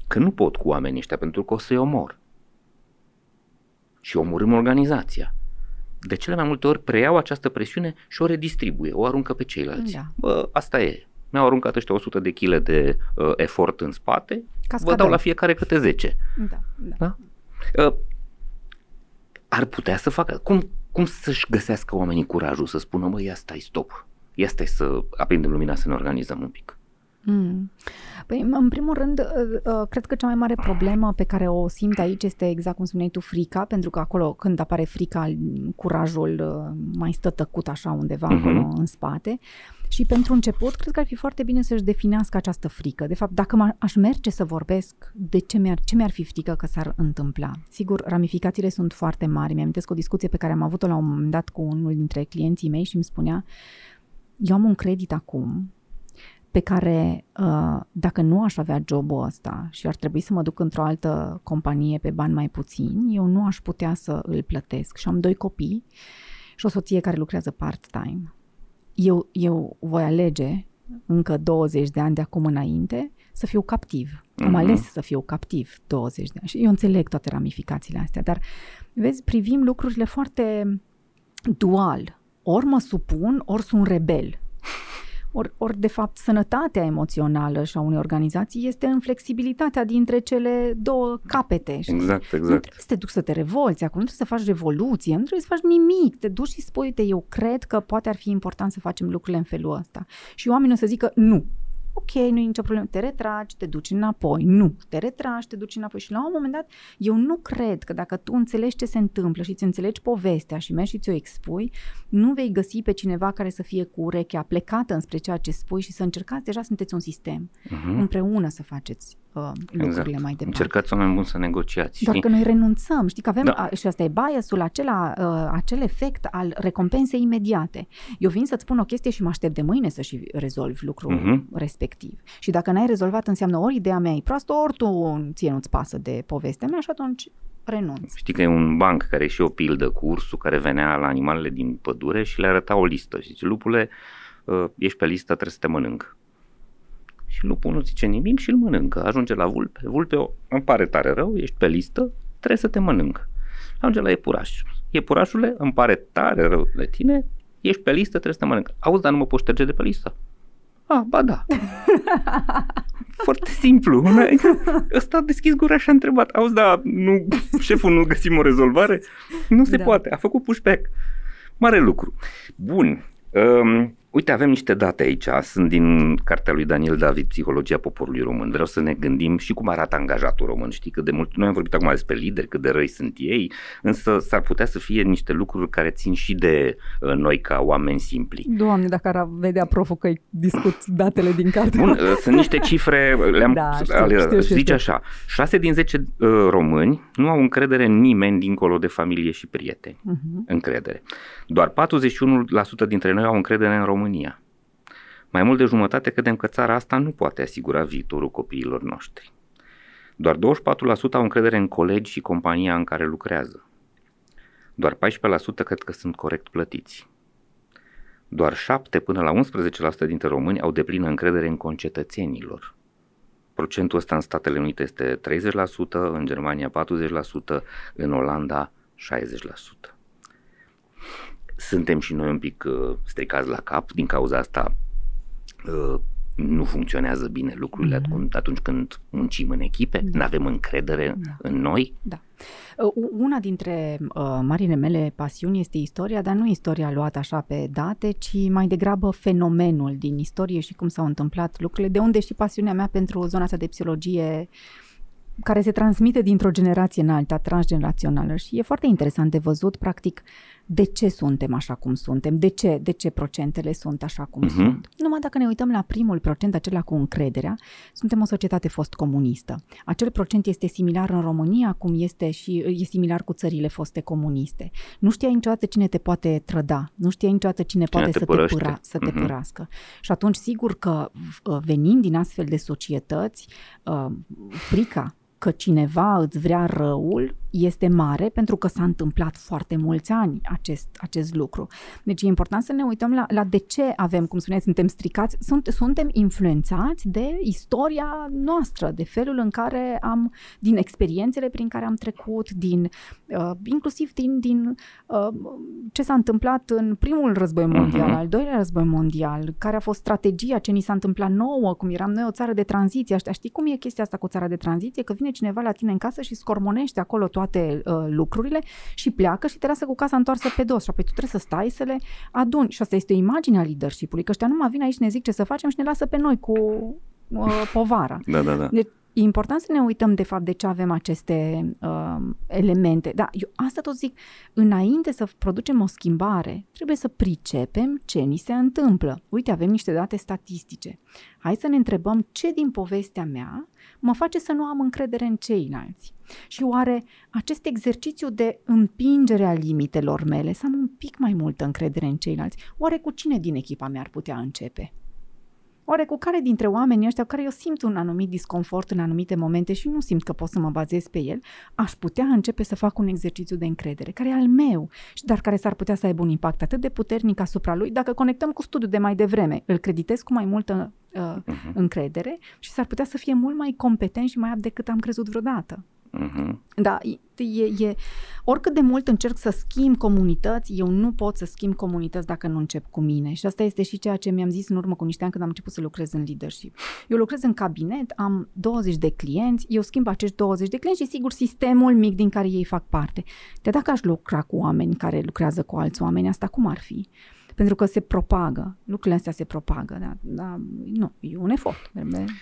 că nu pot cu oamenii ăștia pentru că o să-i omor. Și omorâm organizația. De cele mai multe ori preiau această presiune și o redistribuie, o aruncă pe ceilalți. Da. Bă, asta e mi-au aruncat ăștia 100 de kg de uh, efort în spate, Cascadeu. vă dau la fiecare câte 10. Da, da. da? Uh, ar putea să facă, cum, cum să-și găsească oamenii curajul să spună, mă, ia stai, stop, ia stai să aprindem lumina, să ne organizăm un pic. Mm. Păi, în primul rând, uh, uh, cred că cea mai mare problemă pe care o simt aici este exact cum spuneai tu, frica, pentru că acolo, când apare frica, curajul mai stă tăcut așa undeva uh-huh. acolo în spate. Și pentru început, cred că ar fi foarte bine să-și definească această frică. De fapt, dacă aș merge să vorbesc, de ce mi-ar, ce mi-ar fi frică că s-ar întâmpla? Sigur, ramificațiile sunt foarte mari. Mi-am o discuție pe care am avut-o la un moment dat cu unul dintre clienții mei și îmi spunea eu am un credit acum pe care uh, dacă nu aș avea jobul ăsta și ar trebui să mă duc într-o altă companie pe bani mai puțini, eu nu aș putea să îl plătesc. Și am doi copii și o soție care lucrează part-time eu, eu voi alege încă 20 de ani de acum înainte să fiu captiv. Uh-huh. Am mhm. ales să fiu captiv 20 de ani și eu înțeleg toate ramificațiile astea, dar vezi, privim lucrurile foarte dual. Ori mă supun, ori sunt rebel. Ori, or, de fapt, sănătatea emoțională și a unei organizații este în flexibilitatea dintre cele două capete. Știi? Exact, exact. Nu trebuie să te duci să te revolți acum, nu trebuie să faci revoluție, nu trebuie să faci nimic. Te duci și spui, uite, eu cred că poate ar fi important să facem lucrurile în felul ăsta. Și oamenii o să zică, nu, ok, nu e nicio problemă, te retragi, te duci înapoi. Nu, te retragi, te duci înapoi. Și la un moment dat, eu nu cred că dacă tu înțelegi ce se întâmplă și îți înțelegi povestea și mergi și ți-o expui, nu vei găsi pe cineva care să fie cu urechea plecată înspre ceea ce spui și să încercați, deja sunteți un sistem, uh-huh. împreună să faceți uh, lucrurile exact. mai departe. Încercați oameni buni să negociați. Doar știi? că noi renunțăm, știi că avem, da. a, și asta e biasul, acela, uh, acel efect al recompensei imediate. Eu vin să-ți spun o chestie și mă aștept de mâine să și rezolvi lucrul uh-huh. respectiv. Și dacă n-ai rezolvat, înseamnă ori ideea mea e proastă, ori tu ție nu-ți pasă de povestea mea și atunci renunț. Știi că e un banc care e și o pildă cu ursul care venea la animalele din pădure și le arăta o listă și zice, lupule, uh, ești pe listă, trebuie să te mănânc. Și lupul nu zice nimic și îl mănâncă. Ajunge la vulpe. Vulpe, îmi pare tare rău, ești pe listă, trebuie să te mănânc. Ajunge la iepuraș. Iepurașule, îmi pare tare rău de tine, ești pe listă, trebuie să te mănânc. Auzi, dar nu mă poți șterge de pe listă. Ah, ba da. Foarte simplu. Ăsta a deschis gura și a întrebat. Auzi, da, nu, șeful, nu găsim o rezolvare? Nu se da. poate. A făcut pushback. Mare lucru. Bun. Um, Uite, avem niște date aici, sunt din cartea lui Daniel David, Psihologia poporului român. Vreau să ne gândim și cum arată angajatul român. Știi că de mult, noi am vorbit acum despre lideri, cât de răi sunt ei, însă s-ar putea să fie niște lucruri care țin și de uh, noi ca oameni simpli. Doamne, dacă ar vedea proful că discut datele din carte. Bun, uh, sunt niște cifre, le-am da, știu, ale, știu, știu, zice știu. așa, 6 din 10 uh, români nu au încredere în nimeni dincolo de familie și prieteni. Uh-huh. Încredere. Doar 41% dintre noi au încredere în România. Mai mult de jumătate credem că țara asta nu poate asigura viitorul copiilor noștri. Doar 24% au încredere în colegi și compania în care lucrează. Doar 14% cred că sunt corect plătiți. Doar 7 până la 11% dintre români au deplină încredere în concetățenilor. Procentul ăsta în Statele Unite este 30%, în Germania 40%, în Olanda 60% suntem și noi un pic uh, stricați la cap, din cauza asta uh, nu funcționează bine lucrurile mm-hmm. atunci când muncim în echipe, da. nu avem încredere da. în noi. Da. Uh, una dintre uh, marile mele pasiuni este istoria, dar nu istoria luată așa pe date, ci mai degrabă fenomenul din istorie și cum s-au întâmplat lucrurile, de unde și pasiunea mea pentru zona asta de psihologie care se transmite dintr-o generație în alta, transgenerațională și e foarte interesant de văzut, practic, de ce suntem așa cum suntem, de ce, de ce procentele sunt așa cum uh-huh. sunt. Numai dacă ne uităm la primul procent, acela cu încrederea, suntem o societate fost comunistă. Acel procent este similar în România, cum este și e similar cu țările foste comuniste. Nu știai niciodată cine te poate trăda, nu știai niciodată cine, cine poate te să, te, păra, să uh-huh. te mhm. părască. Și atunci, sigur că uh, venind din astfel de societăți, uh, frica că cineva îți vrea răul este mare pentru că s-a întâmplat foarte mulți ani acest, acest lucru. Deci e important să ne uităm la, la de ce avem, cum spuneai, suntem stricați, sunt, suntem influențați de istoria noastră, de felul în care am, din experiențele prin care am trecut, din, uh, inclusiv din, din uh, ce s-a întâmplat în primul război mondial, uh-huh. al doilea război mondial, care a fost strategia, ce ni s-a întâmplat nouă, cum eram noi o țară de tranziție. Știi cum e chestia asta cu țara de tranziție? Că vine cineva la tine în casă și scormonește acolo toate uh, lucrurile și pleacă și te lasă cu casa întoarsă pe dos. Și apoi tu trebuie să stai să le aduni. Și asta este o imagine a leadership-ului, că ăștia nu mai vin aici, ne zic ce să facem și ne lasă pe noi cu uh, povara. Da, da, da. Deci, E important să ne uităm de fapt de ce avem aceste uh, elemente. Da, eu asta tot zic, înainte să producem o schimbare, trebuie să pricepem ce ni se întâmplă. Uite, avem niște date statistice. Hai să ne întrebăm ce din povestea mea mă face să nu am încredere în ceilalți. Și oare acest exercițiu de împingere a limitelor mele, să am un pic mai multă încredere în ceilalți, oare cu cine din echipa mea ar putea începe? Oare cu care dintre oamenii ăștia, cu care eu simt un anumit disconfort în anumite momente și nu simt că pot să mă bazez pe el, aș putea începe să fac un exercițiu de încredere, care e al meu, dar care s-ar putea să aibă un impact atât de puternic asupra lui, dacă conectăm cu studiul de mai devreme, îl creditez cu mai multă uh, uh-huh. încredere și s-ar putea să fie mult mai competent și mai apt decât am crezut vreodată. Uh-huh. Da, e, e, oricât de mult încerc să schimb comunități, eu nu pot să schimb comunități dacă nu încep cu mine. Și asta este și ceea ce mi-am zis în urmă cu niște ani când am început să lucrez în leadership. Eu lucrez în cabinet, am 20 de clienți, eu schimb acești 20 de clienți și sigur sistemul mic din care ei fac parte. De dacă aș lucra cu oameni care lucrează cu alți oameni, asta cum ar fi? Pentru că se propagă, lucrurile astea se propagă, da, da, nu, e un efort.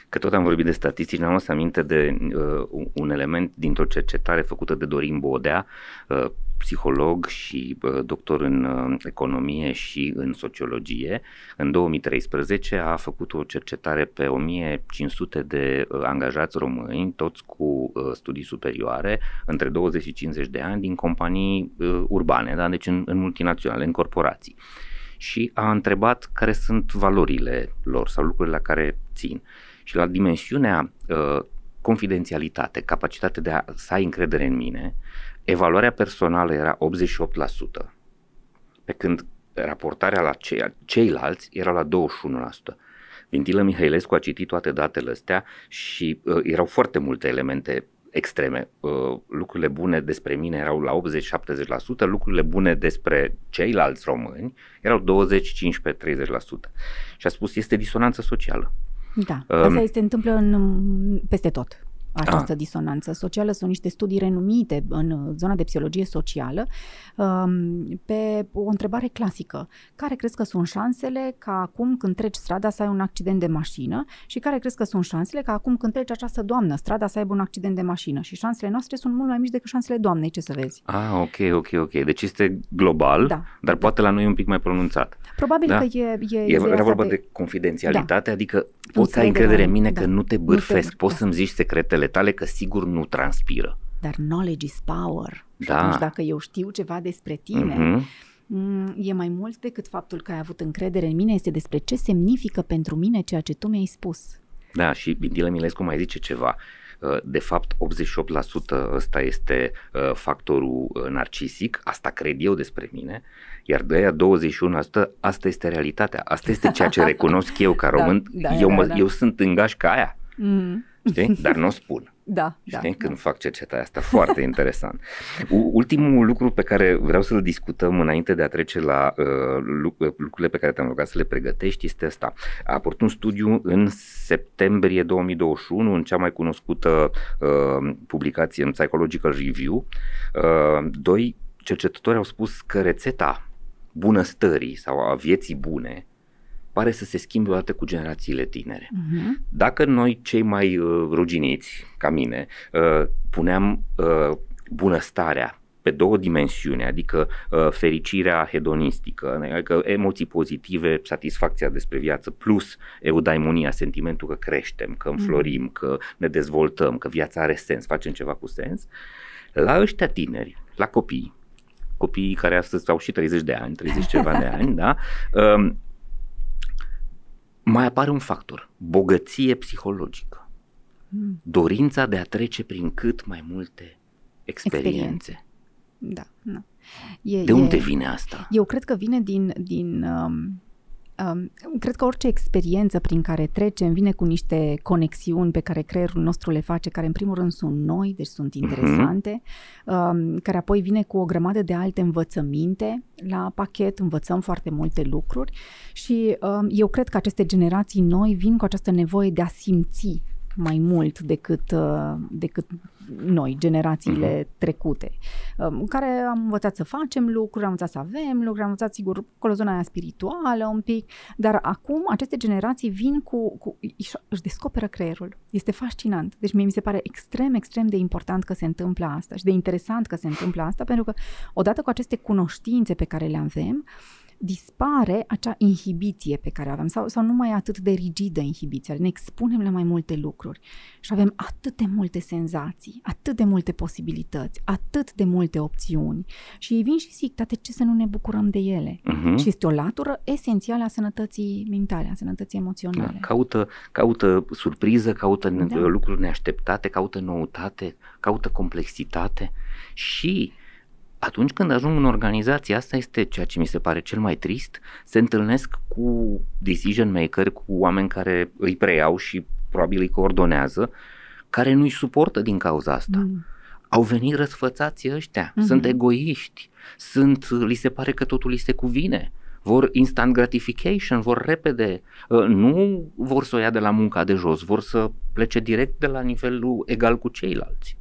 Că tot am vorbit de statistici, ne-am luat aminte de uh, un element dintr-o cercetare făcută de Dorin Bodea, uh, psiholog și uh, doctor în uh, economie și în sociologie. În 2013 a făcut o cercetare pe 1500 de uh, angajați români, toți cu uh, studii superioare, între 20 și 50 de ani, din companii uh, urbane, da? deci în, în multinaționale, în corporații și a întrebat care sunt valorile lor sau lucrurile la care țin. Și la dimensiunea uh, confidențialitate, capacitate de a să ai încredere în mine, evaluarea personală era 88%, pe când raportarea la cei, ceilalți era la 21%. Vintilă Mihailescu a citit toate datele astea și uh, erau foarte multe elemente extreme. Uh, lucrurile bune despre mine erau la 80-70%, lucrurile bune despre ceilalți români erau 20, 15, 30%. Și a spus, este disonanță socială. Da, um, asta este întâmplă în, peste tot această A. disonanță socială. Sunt niște studii renumite în zona de psihologie socială um, pe o întrebare clasică. Care crezi că sunt șansele ca acum când treci strada să ai un accident de mașină și care crezi că sunt șansele ca acum când treci această doamnă strada să aibă un accident de mașină? Și șansele noastre sunt mult mai mici decât șansele doamnei, ce să vezi. Ah, ok, ok, ok. Deci este global, da. dar poate la noi un pic mai pronunțat. Probabil da? că e... E, e era vorba de, de confidențialitate, da. adică poți să ai încredere în mine da. că nu te bârfesc, nu te poți da. să-mi zici secretele secretele tale că sigur nu transpiră. Dar knowledge is power. Și da. atunci dacă eu știu ceva despre tine, mm-hmm. e mai mult decât faptul că ai avut încredere în mine, este despre ce semnifică pentru mine ceea ce tu mi-ai spus. Da, și Bindila Milescu mai zice ceva. Uh, de fapt, 88% ăsta este uh, factorul uh, narcisic, asta cred eu despre mine, iar de aia 21% asta este realitatea. Asta este ceea ce recunosc eu ca da, român. Da, da, eu, mă, da, da. eu sunt în gașca aia. Mm. Știi? Dar nu o spun. Da, Știi? da. Când fac cercetarea asta, foarte interesant. Ultimul lucru pe care vreau să-l discutăm înainte de a trece la uh, lucrurile pe care te-am rugat să le pregătești este asta. A apărut un studiu în septembrie 2021 în cea mai cunoscută uh, publicație în Psychological Review. Uh, doi cercetători au spus că rețeta bunăstării sau a vieții bune pare să se schimbe odată cu generațiile tinere. Uh-huh. Dacă noi, cei mai uh, ruginiți, ca mine, uh, puneam uh, bunăstarea pe două dimensiuni, adică uh, fericirea hedonistică, adică emoții pozitive, satisfacția despre viață, plus eudaimonia, sentimentul că creștem, că înflorim, mm. că ne dezvoltăm, că viața are sens, facem ceva cu sens, la ăștia tineri, la copii, copiii care astăzi au și 30 de ani, 30 ceva de ani, da, uh, mai apare un factor, bogăție psihologică. Mm. Dorința de a trece prin cât mai multe experiențe. experiențe. Da, da. E, de unde e, vine asta? Eu cred că vine din, din um, Um, cred că orice experiență prin care trecem vine cu niște conexiuni pe care creierul nostru le face, care în primul rând sunt noi, deci sunt mhm. interesante, uh-huh. um, care apoi vine cu o grămadă de alte învățăminte la pachet, învățăm foarte multe lucruri și um, eu cred că aceste generații noi vin cu această nevoie de a simți mai mult decât, uh, decât noi, generațiile uh-huh. trecute, în um, care am învățat să facem lucruri, am învățat să avem lucruri, am învățat, sigur, acolo zona aia spirituală un pic, dar acum aceste generații vin cu, cu își descoperă creierul. Este fascinant. Deci mie mi se pare extrem, extrem de important că se întâmplă asta și de interesant că se întâmplă asta, pentru că odată cu aceste cunoștințe pe care le avem, uh, dispare acea inhibiție pe care o avem sau, sau nu mai atât de rigidă inhibiția, ne expunem la mai multe lucruri și avem atât de multe senzații, atât de multe posibilități, atât de multe opțiuni și ei vin și zic, tate, ce să nu ne bucurăm de ele? Uh-huh. Și este o latură esențială a sănătății mentale, a sănătății emoționale. Da, caută, caută surpriză, caută da. lucruri neașteptate, caută noutate, caută complexitate și atunci când ajung în organizație, asta este ceea ce mi se pare cel mai trist, se întâlnesc cu decision maker, cu oameni care îi preiau și probabil îi coordonează, care nu-i suportă din cauza asta. Mm. Au venit răsfățați ăștia, mm-hmm. sunt egoiști, sunt, li se pare că totul li se cuvine, vor instant gratification, vor repede, ă, nu vor să o ia de la munca de jos, vor să plece direct de la nivelul egal cu ceilalți.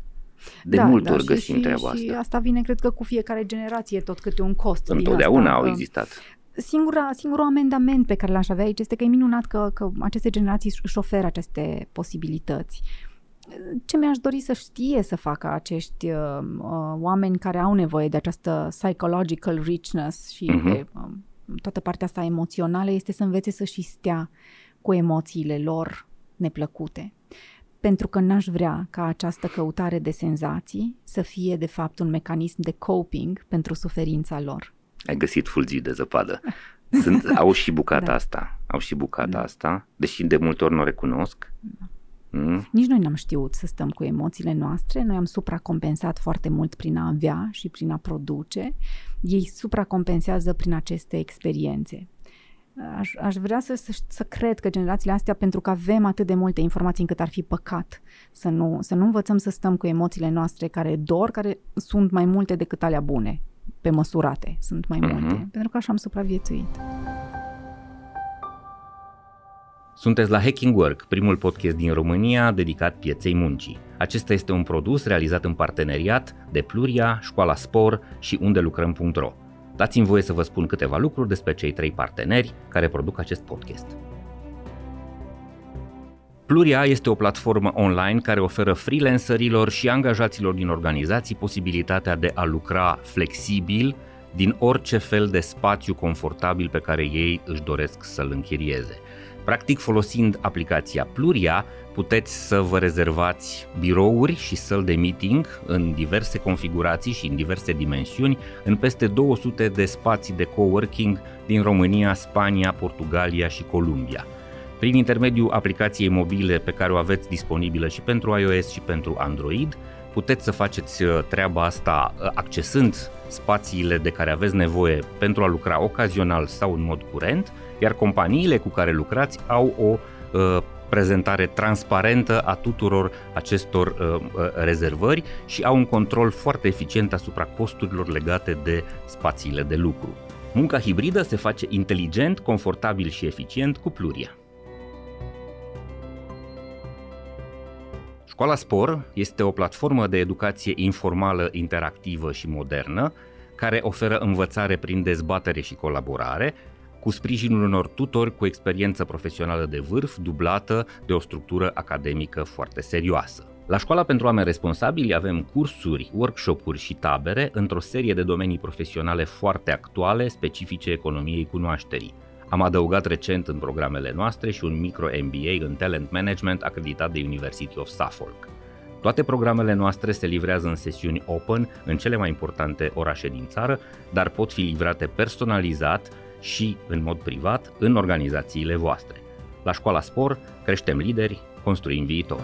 De da, multe da, ori găsim și, treaba și asta. asta vine, cred că, cu fiecare generație tot câte un cost. Întotdeauna au existat. Singura, singurul amendament pe care l-aș avea aici este că e minunat că, că aceste generații își oferă aceste posibilități. Ce mi-aș dori să știe să facă acești uh, uh, oameni care au nevoie de această psychological richness și uh-huh. de uh, toată partea asta emoțională este să învețe să și stea cu emoțiile lor neplăcute pentru că n-aș vrea ca această căutare de senzații să fie de fapt un mecanism de coping pentru suferința lor. Ai găsit fulgii de zăpadă. Sunt, au și bucata da. asta, au și bucata da. asta, deși de multe ori nu o recunosc. Da. Mm. Nici noi n-am știut să stăm cu emoțiile noastre, noi am supracompensat foarte mult prin a avea și prin a produce, ei supracompensează prin aceste experiențe aș, aș vrea să, să, să cred că generațiile astea, pentru că avem atât de multe informații încât ar fi păcat să nu, să nu învățăm să stăm cu emoțiile noastre care dor, care sunt mai multe decât alea bune, pe măsurate, sunt mai uh-huh. multe, pentru că așa am supraviețuit. Sunteți la Hacking Work, primul podcast din România dedicat pieței muncii. Acesta este un produs realizat în parteneriat de Pluria, Școala Spor și unde lucrăm.ro. Dați-mi voie să vă spun câteva lucruri despre cei trei parteneri care produc acest podcast. Pluria este o platformă online care oferă freelancerilor și angajaților din organizații posibilitatea de a lucra flexibil din orice fel de spațiu confortabil pe care ei își doresc să-l închirieze. Practic, folosind aplicația Pluria, puteți să vă rezervați birouri și săli de meeting în diverse configurații și în diverse dimensiuni în peste 200 de spații de coworking din România, Spania, Portugalia și Columbia. Prin intermediul aplicației mobile pe care o aveți disponibilă și pentru iOS și pentru Android, puteți să faceți uh, treaba asta uh, accesând spațiile de care aveți nevoie pentru a lucra ocazional sau în mod curent, iar companiile cu care lucrați au o uh, prezentare transparentă a tuturor acestor uh, uh, rezervări și au un control foarte eficient asupra costurilor legate de spațiile de lucru. Munca hibridă se face inteligent, confortabil și eficient cu Pluria. Școala Spor este o platformă de educație informală, interactivă și modernă, care oferă învățare prin dezbatere și colaborare, cu sprijinul unor tutori cu experiență profesională de vârf, dublată de o structură academică foarte serioasă. La Școala pentru Oameni Responsabili avem cursuri, workshop-uri și tabere într-o serie de domenii profesionale foarte actuale, specifice economiei cunoașterii. Am adăugat recent în programele noastre și un micro MBA în Talent Management acreditat de University of Suffolk. Toate programele noastre se livrează în sesiuni open în cele mai importante orașe din țară, dar pot fi livrate personalizat și în mod privat în organizațiile voastre. La Școala Spor creștem lideri, construim viitor.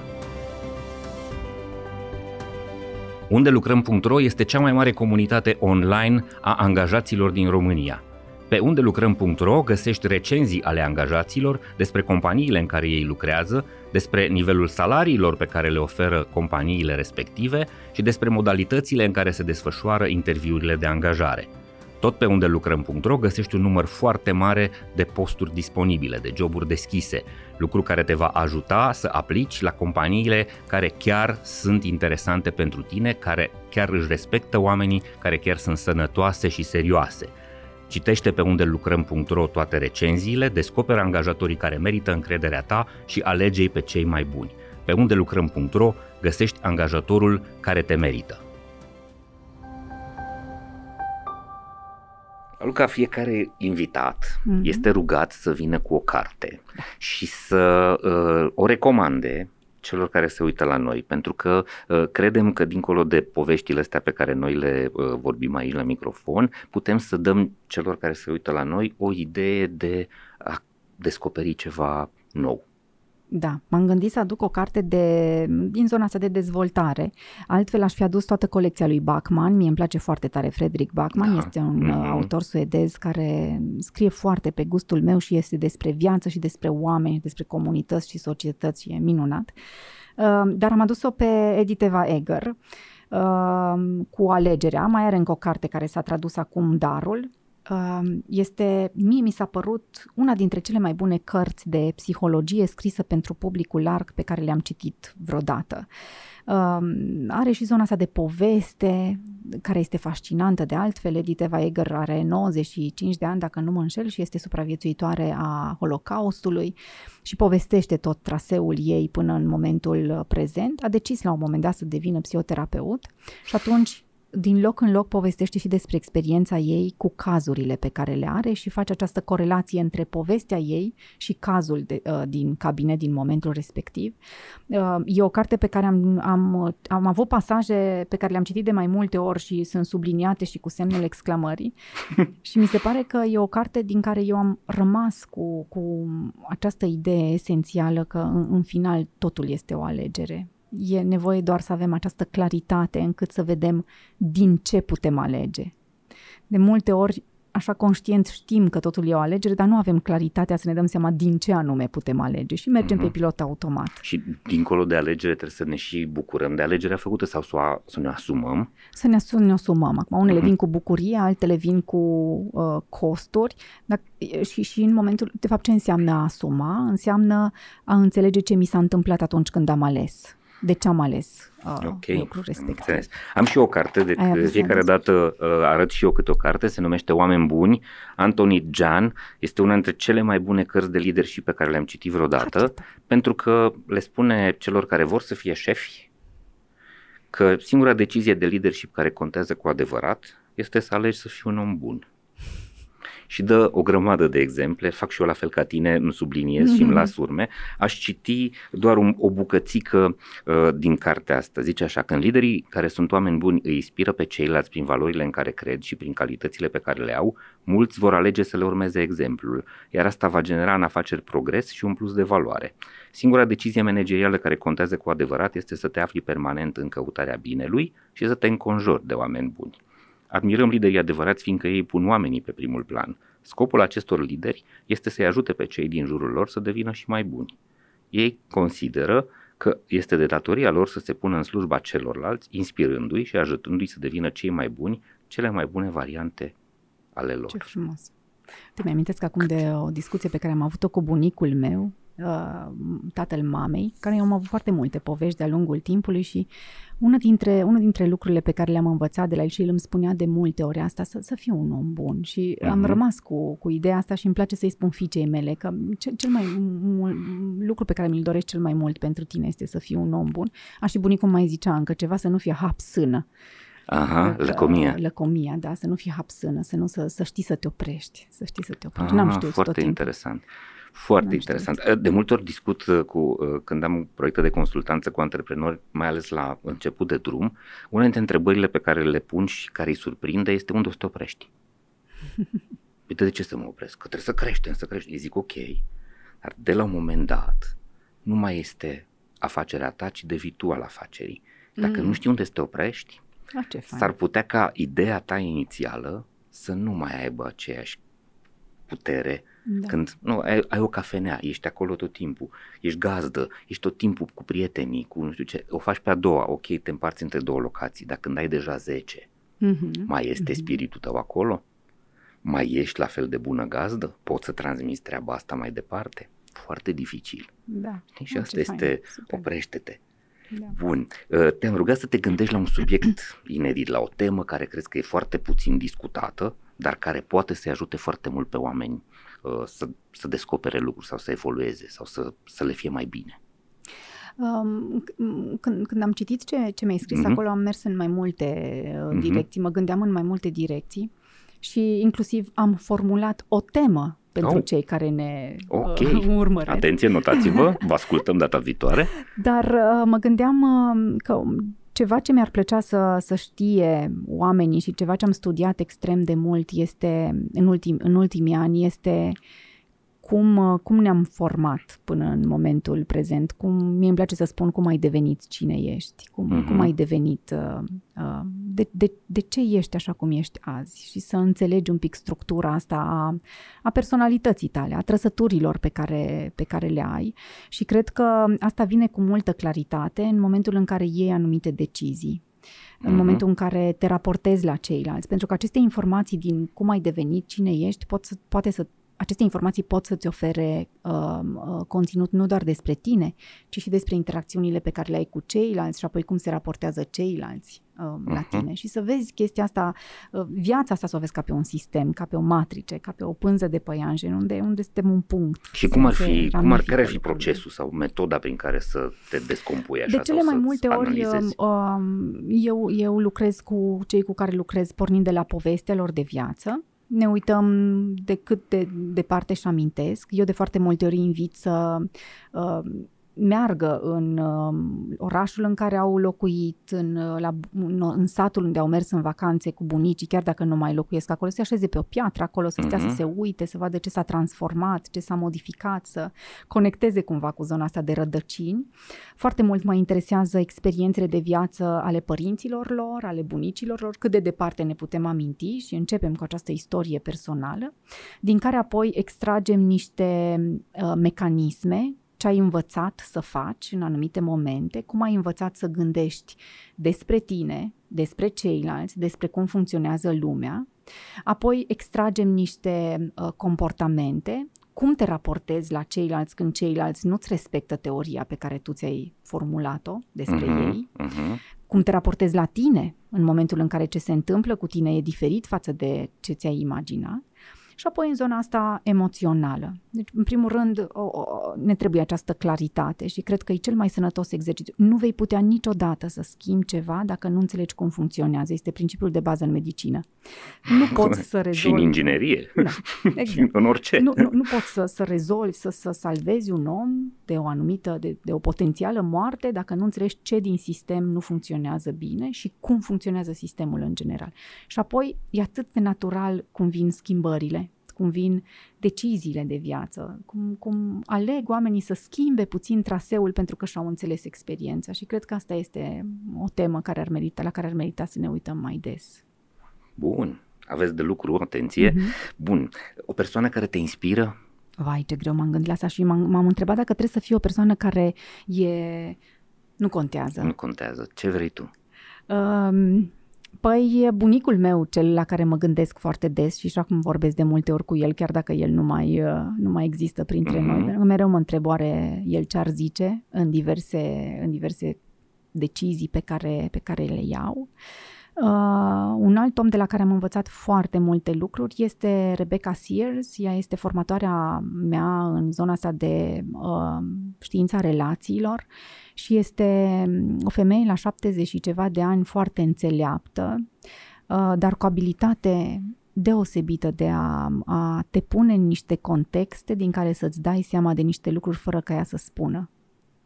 Unde lucrăm.ro este cea mai mare comunitate online a angajaților din România. Pe unde lucrăm.ro găsești recenzii ale angajaților despre companiile în care ei lucrează, despre nivelul salariilor pe care le oferă companiile respective și despre modalitățile în care se desfășoară interviurile de angajare. Tot pe unde lucrăm.ro găsești un număr foarte mare de posturi disponibile, de joburi deschise, lucru care te va ajuta să aplici la companiile care chiar sunt interesante pentru tine, care chiar își respectă oamenii, care chiar sunt sănătoase și serioase. Citește pe unde lucrăm.ro toate recenziile, descoperă angajatorii care merită încrederea ta și alege pe cei mai buni. Pe unde lucrăm.ro găsești angajatorul care te merită. Luca, fiecare invitat mm-hmm. este rugat să vină cu o carte și să uh, o recomande celor care se uită la noi, pentru că uh, credem că dincolo de poveștile astea pe care noi le uh, vorbim aici la microfon, putem să dăm celor care se uită la noi o idee de a descoperi ceva nou. Da, m-am gândit să aduc o carte de, din zona asta de dezvoltare. Altfel aș fi adus toată colecția lui Bachmann. Mie îmi place foarte tare Frederick Bachmann. Da. Este un mm-hmm. autor suedez care scrie foarte pe gustul meu și este despre viață și despre oameni, despre comunități și societăți. E minunat. Uh, dar am adus-o pe Edith Eva Eger uh, cu alegerea. Mai are încă o carte care s-a tradus acum, Darul este, mie mi s-a părut una dintre cele mai bune cărți de psihologie scrisă pentru publicul larg pe care le-am citit vreodată. Are și zona asta de poveste, care este fascinantă de altfel. Edith Eva Eger are 95 de ani, dacă nu mă înșel, și este supraviețuitoare a Holocaustului și povestește tot traseul ei până în momentul prezent. A decis la un moment dat să devină psihoterapeut și atunci din loc în loc povestește și despre experiența ei cu cazurile pe care le are și face această corelație între povestea ei și cazul de, uh, din cabinet din momentul respectiv. Uh, e o carte pe care am, am, am avut pasaje pe care le-am citit de mai multe ori și sunt subliniate și cu semnul exclamării și mi se pare că e o carte din care eu am rămas cu, cu această idee esențială că în, în final totul este o alegere e nevoie doar să avem această claritate încât să vedem din ce putem alege. De multe ori, așa conștient știm că totul e o alegere, dar nu avem claritatea să ne dăm seama din ce anume putem alege și mergem mm-hmm. pe pilot automat. Și dincolo de alegere trebuie să ne și bucurăm de alegerea făcută sau să, o, să ne asumăm? Să ne, să ne asumăm. Acum, unele mm-hmm. vin cu bucurie, altele vin cu uh, costuri dar, și, și în momentul, de fapt, ce înseamnă a asuma? Înseamnă a înțelege ce mi s-a întâmplat atunci când am ales de ce am ales uh, okay. lucrul respectiv. Înțeles. Am și o carte, de de fiecare dată uh, arăt și eu câte o carte, se numește Oameni Buni. Anthony Jan este una dintre cele mai bune cărți de leadership pe care le-am citit vreodată, Atât. pentru că le spune celor care vor să fie șefi că singura decizie de leadership care contează cu adevărat este să alegi să fii un om bun și dă o grămadă de exemple, fac și eu la fel ca tine, îmi subliniez mm-hmm. și îmi mhm. las urme, aș citi doar un, o bucățică uh, din cartea asta. Zice așa, când liderii care sunt oameni buni îi inspiră pe ceilalți prin valorile în care cred și prin calitățile pe care le au, mulți vor alege să le urmeze exemplul, iar asta va genera în afaceri progres și un plus de valoare. Singura decizie managerială care contează cu adevărat este să te afli permanent în căutarea binelui și să te înconjori de oameni buni. Admirăm liderii adevărați fiindcă ei pun oamenii pe primul plan. Scopul acestor lideri este să-i ajute pe cei din jurul lor să devină și mai buni. Ei consideră că este de datoria lor să se pună în slujba celorlalți, inspirându-i și ajutându-i să devină cei mai buni, cele mai bune variante ale lor. Ce frumos! Te mi amintesc acum de o discuție pe care am avut-o cu bunicul meu, uh, tatăl mamei, care eu am avut foarte multe povești de-a lungul timpului și una dintre, una dintre lucrurile pe care le-am învățat de la el și el îmi spunea de multe ori asta, să, să fiu un om bun și uh-huh. am mhm. rămas cu, cu ideea asta și îmi place să-i spun fiicei mele că cel, cel mai mult, lucru pe care mi-l doresc cel mai mult pentru tine este să fii un om bun. Așa și bunicul mai zicea încă ceva, să nu fie hapsână. Aha, lăcomia. Lăcomia, da, să nu fii hapsână, să nu să, să știi să te oprești, să știi să te oprești. Aha, N-am știut foarte tot interesant. Foarte N-am interesant. Știut. De multe ori discut uh, cu, uh, când am proiecte de consultanță cu antreprenori, mai ales la început de drum, una dintre întrebările pe care le pun și care îi surprinde este unde o să te oprești. Uite de ce să mă opresc? Că trebuie să creștem, să creștem. Îi zic ok, dar de la un moment dat nu mai este afacerea ta, ci devii tu al afacerii. Dacă mm. nu știi unde să te oprești, a, ce s-ar putea ca ideea ta inițială să nu mai aibă aceeași putere da. când nu, ai, ai o cafenea, ești acolo tot timpul, ești gazdă, ești tot timpul cu prietenii, cu nu știu ce, o faci pe a doua, ok, te împarți între două locații, dar când ai deja 10, mm-hmm. mai este mm-hmm. spiritul tău acolo? Mai ești la fel de bună gazdă? Poți să transmiți treaba asta mai departe? Foarte dificil. Da. Și asta este, fain. oprește-te, da. Bun. Uh, te-am rugat să te gândești la un subiect inedit, la o temă care crezi că e foarte puțin discutată, dar care poate să-i ajute foarte mult pe oameni uh, să, să descopere lucruri sau să evolueze sau să, să le fie mai bine. Um, când, când am citit ce, ce mi-ai scris mm-hmm. acolo, am mers în mai multe uh, direcții, mm-hmm. mă gândeam în mai multe direcții și inclusiv am formulat o temă pentru oh. cei care ne okay. uh, urmăresc. Atenție, notați-vă, vă ascultăm data viitoare. Dar uh, mă gândeam uh, că ceva ce mi-ar plăcea să, să știe oamenii și ceva ce am studiat extrem de mult este în, ultim, în ultimii ani este uh, cum, uh, cum ne-am format până în momentul prezent, cum mie îmi place să spun cum ai devenit cine ești, cum, uh-huh. cum ai devenit, uh, uh, de, de, de ce ești așa cum ești azi și să înțelegi un pic structura asta a, a personalității tale, a trăsăturilor pe care, pe care le ai și cred că asta vine cu multă claritate în momentul în care iei anumite decizii în uh-huh. momentul în care te raportezi la ceilalți, pentru că aceste informații din cum ai devenit, cine ești, pot să, poate să aceste informații pot să-ți ofere uh, uh, conținut nu doar despre tine, ci și despre interacțiunile pe care le ai cu ceilalți și apoi cum se raportează ceilalți uh, uh-huh. la mhm. tine. Și să vezi chestia asta, uh, viața asta să o vezi ca pe un sistem, ca pe o matrice, ca pe o pânză de păianjen, unde, unde suntem un punct. Și cum ar fi, cum ar, care ar fi procesul sau metoda prin care să te descompui așa? De cele mai multe ori uh, eu, eu lucrez cu cei cu care lucrez pornind de la povestelor de viață ne uităm de cât de departe și amintesc. Eu de foarte multe ori invit să uh, meargă în uh, orașul în care au locuit, în, uh, la, în, în satul unde au mers în vacanțe cu bunicii, chiar dacă nu mai locuiesc acolo, să se așeze pe o piatră acolo, să stea uh-huh. să mhm. se uite, să vadă ce s-a transformat, ce s-a modificat, să conecteze cumva cu zona asta de rădăcini. Foarte mult mă interesează experiențele de viață ale părinților lor, ale bunicilor lor, cât de departe ne putem aminti și începem cu această istorie personală, din care apoi extragem niște uh, mecanisme ce ai învățat să faci în anumite momente, cum ai învățat să gândești despre tine, despre ceilalți, despre cum funcționează lumea. Apoi extragem niște uh, comportamente, cum te raportezi la ceilalți când ceilalți nu-ți respectă teoria pe care tu ți-ai formulat-o despre uh-huh, ei, uh-huh. cum te raportezi la tine în momentul în care ce se întâmplă cu tine e diferit față de ce ți-ai imaginat și apoi în zona asta emoțională. Deci, în primul rând, o, o, ne trebuie această claritate și cred că e cel mai sănătos exercițiu. Nu vei putea niciodată să schimbi ceva dacă nu înțelegi cum funcționează. Este principiul de bază în medicină. Nu poți să rezolvi... și în inginerie. Da, exact. și în orice. Nu, nu, nu poți să, să rezolvi, să, să salvezi un om de o anumită, de, de o potențială moarte dacă nu înțelegi ce din sistem nu funcționează bine și cum funcționează sistemul în general. Și apoi e atât de natural cum vin schimbările cum vin deciziile de viață, cum, cum aleg oamenii să schimbe puțin traseul pentru că și-au înțeles experiența și cred că asta este o temă care ar merita, la care ar merita să ne uităm mai des. Bun, aveți de lucru, atenție. Mm-hmm. Bun, o persoană care te inspiră, Vai, ce greu m-am gândit la asta și m-am, m-am întrebat dacă trebuie să fie o persoană care e... Nu contează. Nu contează. Ce vrei tu? Um, Păi bunicul meu, cel la care mă gândesc foarte des și și acum vorbesc de multe ori cu el, chiar dacă el nu mai, uh, nu mai există printre mm-hmm. noi, pentru că mereu mă întreb oare el ce ar zice în diverse, în diverse decizii pe care, pe care le iau. Uh, un alt om de la care am învățat foarte multe lucruri este Rebecca Sears. Ea este formatoarea mea în zona asta de uh, știința relațiilor și este mm, o femeie la 70 și ceva de ani foarte înțeleaptă, uh, dar cu abilitate deosebită de a, a te pune în niște contexte din care să-ți dai seama de niște lucruri fără ca ea să spună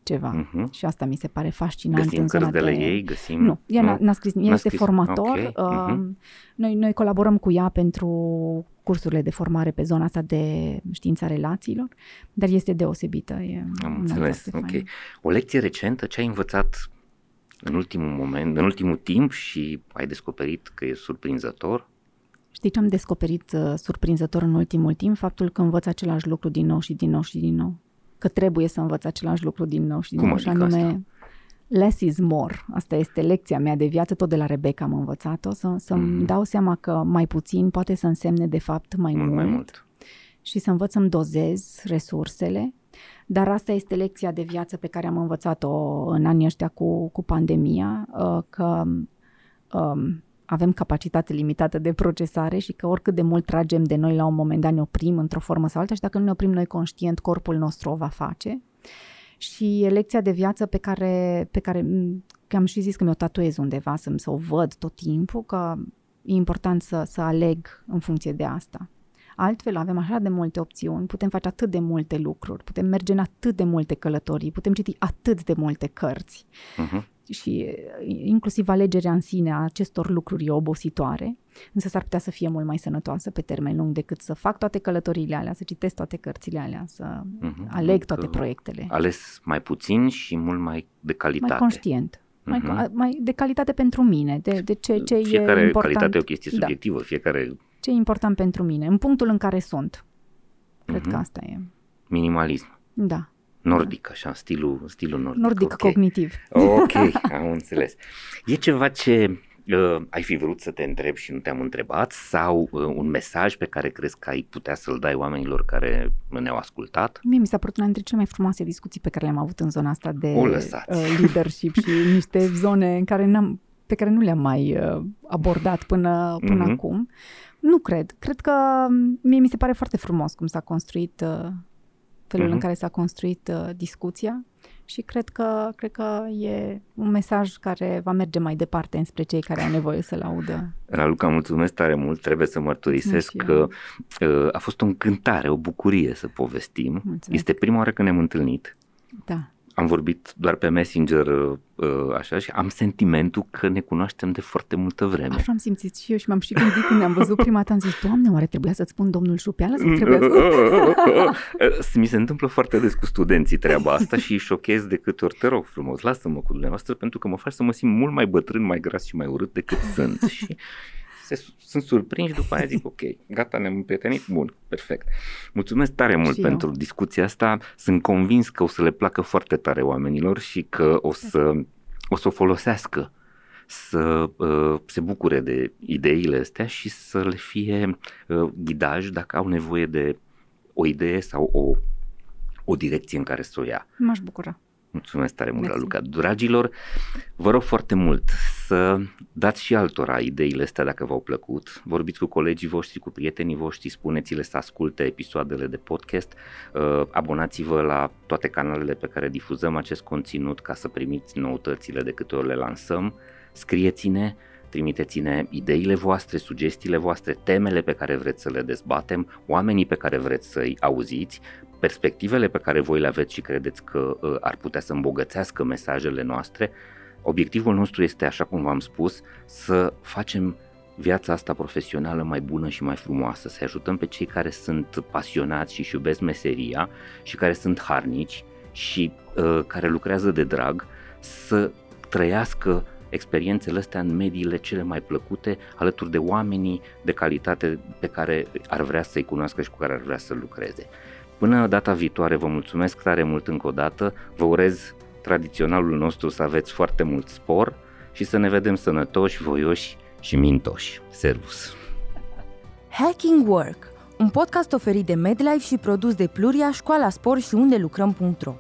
ceva. Uh-huh. Și asta mi se pare fascinant. Găsim în zona de... la ei? Găsim... Nu, ea n-a, n-a scris, ea n-a este scris. formator. Okay. Uh, uh-huh. noi, noi colaborăm cu ea pentru cursurile de formare pe zona asta de știința relațiilor, dar este deosebită. E Am înțeles, ok. Fain. O lecție recentă, ce ai învățat în ultimul moment, în ultimul timp și ai descoperit că e surprinzător? Știi ce am descoperit uh, surprinzător în ultimul timp? Faptul că învăț același lucru din nou și din nou și din nou că trebuie să învăț același lucru din nou și din Cum nou. Și adică anume, asta? less is more. Asta este lecția mea de viață, tot de la Rebecca am învățat-o, să, să-mi mm. dau seama că mai puțin poate să însemne de fapt mai mult, mult, mai mult. și să învăț să-mi dozez resursele. Dar asta este lecția de viață pe care am învățat-o în anii ăștia cu, cu pandemia, uh, că um, avem capacitate limitată de procesare și că oricât de mult tragem de noi la un moment dat ne oprim într-o formă sau alta și dacă nu ne oprim noi conștient, corpul nostru o va face. Și lecția de viață pe care, pe care că am și zis că mi-o tatuez undeva, să, să o văd tot timpul, că e important să, să aleg în funcție de asta. Altfel avem așa de multe opțiuni, putem face atât de multe lucruri, putem merge în atât de multe călătorii, putem citi atât de multe cărți. Uh-huh și inclusiv alegerea în sine a acestor lucruri e obositoare, însă s-ar putea să fie mult mai sănătoasă pe termen lung decât să fac toate călătoriile alea, să citesc toate cărțile alea, să uh-huh. aleg toate proiectele. Ales mai puțin și mult mai de calitate. Mai conștient. Uh-huh. Mai, mhm. mai de calitate pentru mine, de, de ce, ce fiecare e important. calitate e o chestie da. subiectivă, da. fiecare... Ce e important pentru mine, în punctul în care sunt. Cred uh-huh. că asta e. Minimalism. Da. Nordic, așa, stilul, stilul nordic. Nordic okay. cognitiv. Ok, am înțeles. E ceva ce uh, ai fi vrut să te întreb și nu te-am întrebat sau uh, un mesaj pe care crezi că ai putea să-l dai oamenilor care ne-au ascultat? Mie mi s-a părut una dintre cele mai frumoase discuții pe care le-am avut în zona asta de uh, leadership și niște zone în care n-am, pe care nu le-am mai uh, abordat până, până mm-hmm. acum. Nu cred. Cred că um, mie mi se pare foarte frumos cum s-a construit uh, felul uh-huh. în mhm. care s-a construit uh, discuția și cred că, cred că e un mesaj care va merge mai departe înspre cei care au nevoie să-l audă. Raluca, mulțumesc tare mult, trebuie să mărturisesc că uh, a fost o încântare, o bucurie să povestim. Mulțumesc. Este prima oară când ne-am întâlnit. Da am vorbit doar pe Messenger uh, așa și am sentimentul că ne cunoaștem de foarte multă vreme. Așa am simțit și eu și m-am și gândit când ne-am văzut prima dată, am zis, Doamne, oare trebuia să-ți spun domnul Șupeală sau trebuia să... Mi se întâmplă foarte des cu studenții treaba asta și îi șochez de câte ori te rog frumos, lasă-mă cu dumneavoastră pentru că mă faci să mă simt mult mai bătrân, mai gras și mai urât decât sunt. Și se, sunt surprinși, după aia zic ok, gata, ne-am împrietenit, bun, perfect. Mulțumesc tare mult și pentru eu. discuția asta, sunt convins că o să le placă foarte tare oamenilor și că o să, o să o folosească să uh, se bucure de ideile astea și să le fie uh, ghidaj dacă au nevoie de o idee sau o, o direcție în care să o ia. M-aș bucura. Mulțumesc tare mult, Luca. Dragilor, vă rog foarte mult să dați și altora ideile astea dacă v-au plăcut. Vorbiți cu colegii voștri, cu prietenii voștri, spuneți-le să asculte episoadele de podcast. Uh, abonați-vă la toate canalele pe care difuzăm acest conținut ca să primiți noutățile de câte ori le lansăm. Scrieți-ne, trimiteți-ne ideile voastre, sugestiile voastre, temele pe care vreți să le dezbatem, oamenii pe care vreți să-i auziți perspectivele pe care voi le aveți și credeți că uh, ar putea să îmbogățească mesajele noastre, obiectivul nostru este, așa cum v-am spus, să facem viața asta profesională mai bună și mai frumoasă, să ajutăm pe cei care sunt pasionați și își iubesc meseria și care sunt harnici și uh, care lucrează de drag să trăiască experiențele astea în mediile cele mai plăcute, alături de oamenii de calitate pe care ar vrea să-i cunoască și cu care ar vrea să lucreze. Până data viitoare, vă mulțumesc tare mult încă o dată, vă urez tradiționalul nostru să aveți foarte mult spor și să ne vedem sănătoși, voioși și mintoși. Servus! Hacking Work, un podcast oferit de MedLife și produs de Pluria, Școala Spor și unde lucrăm.ro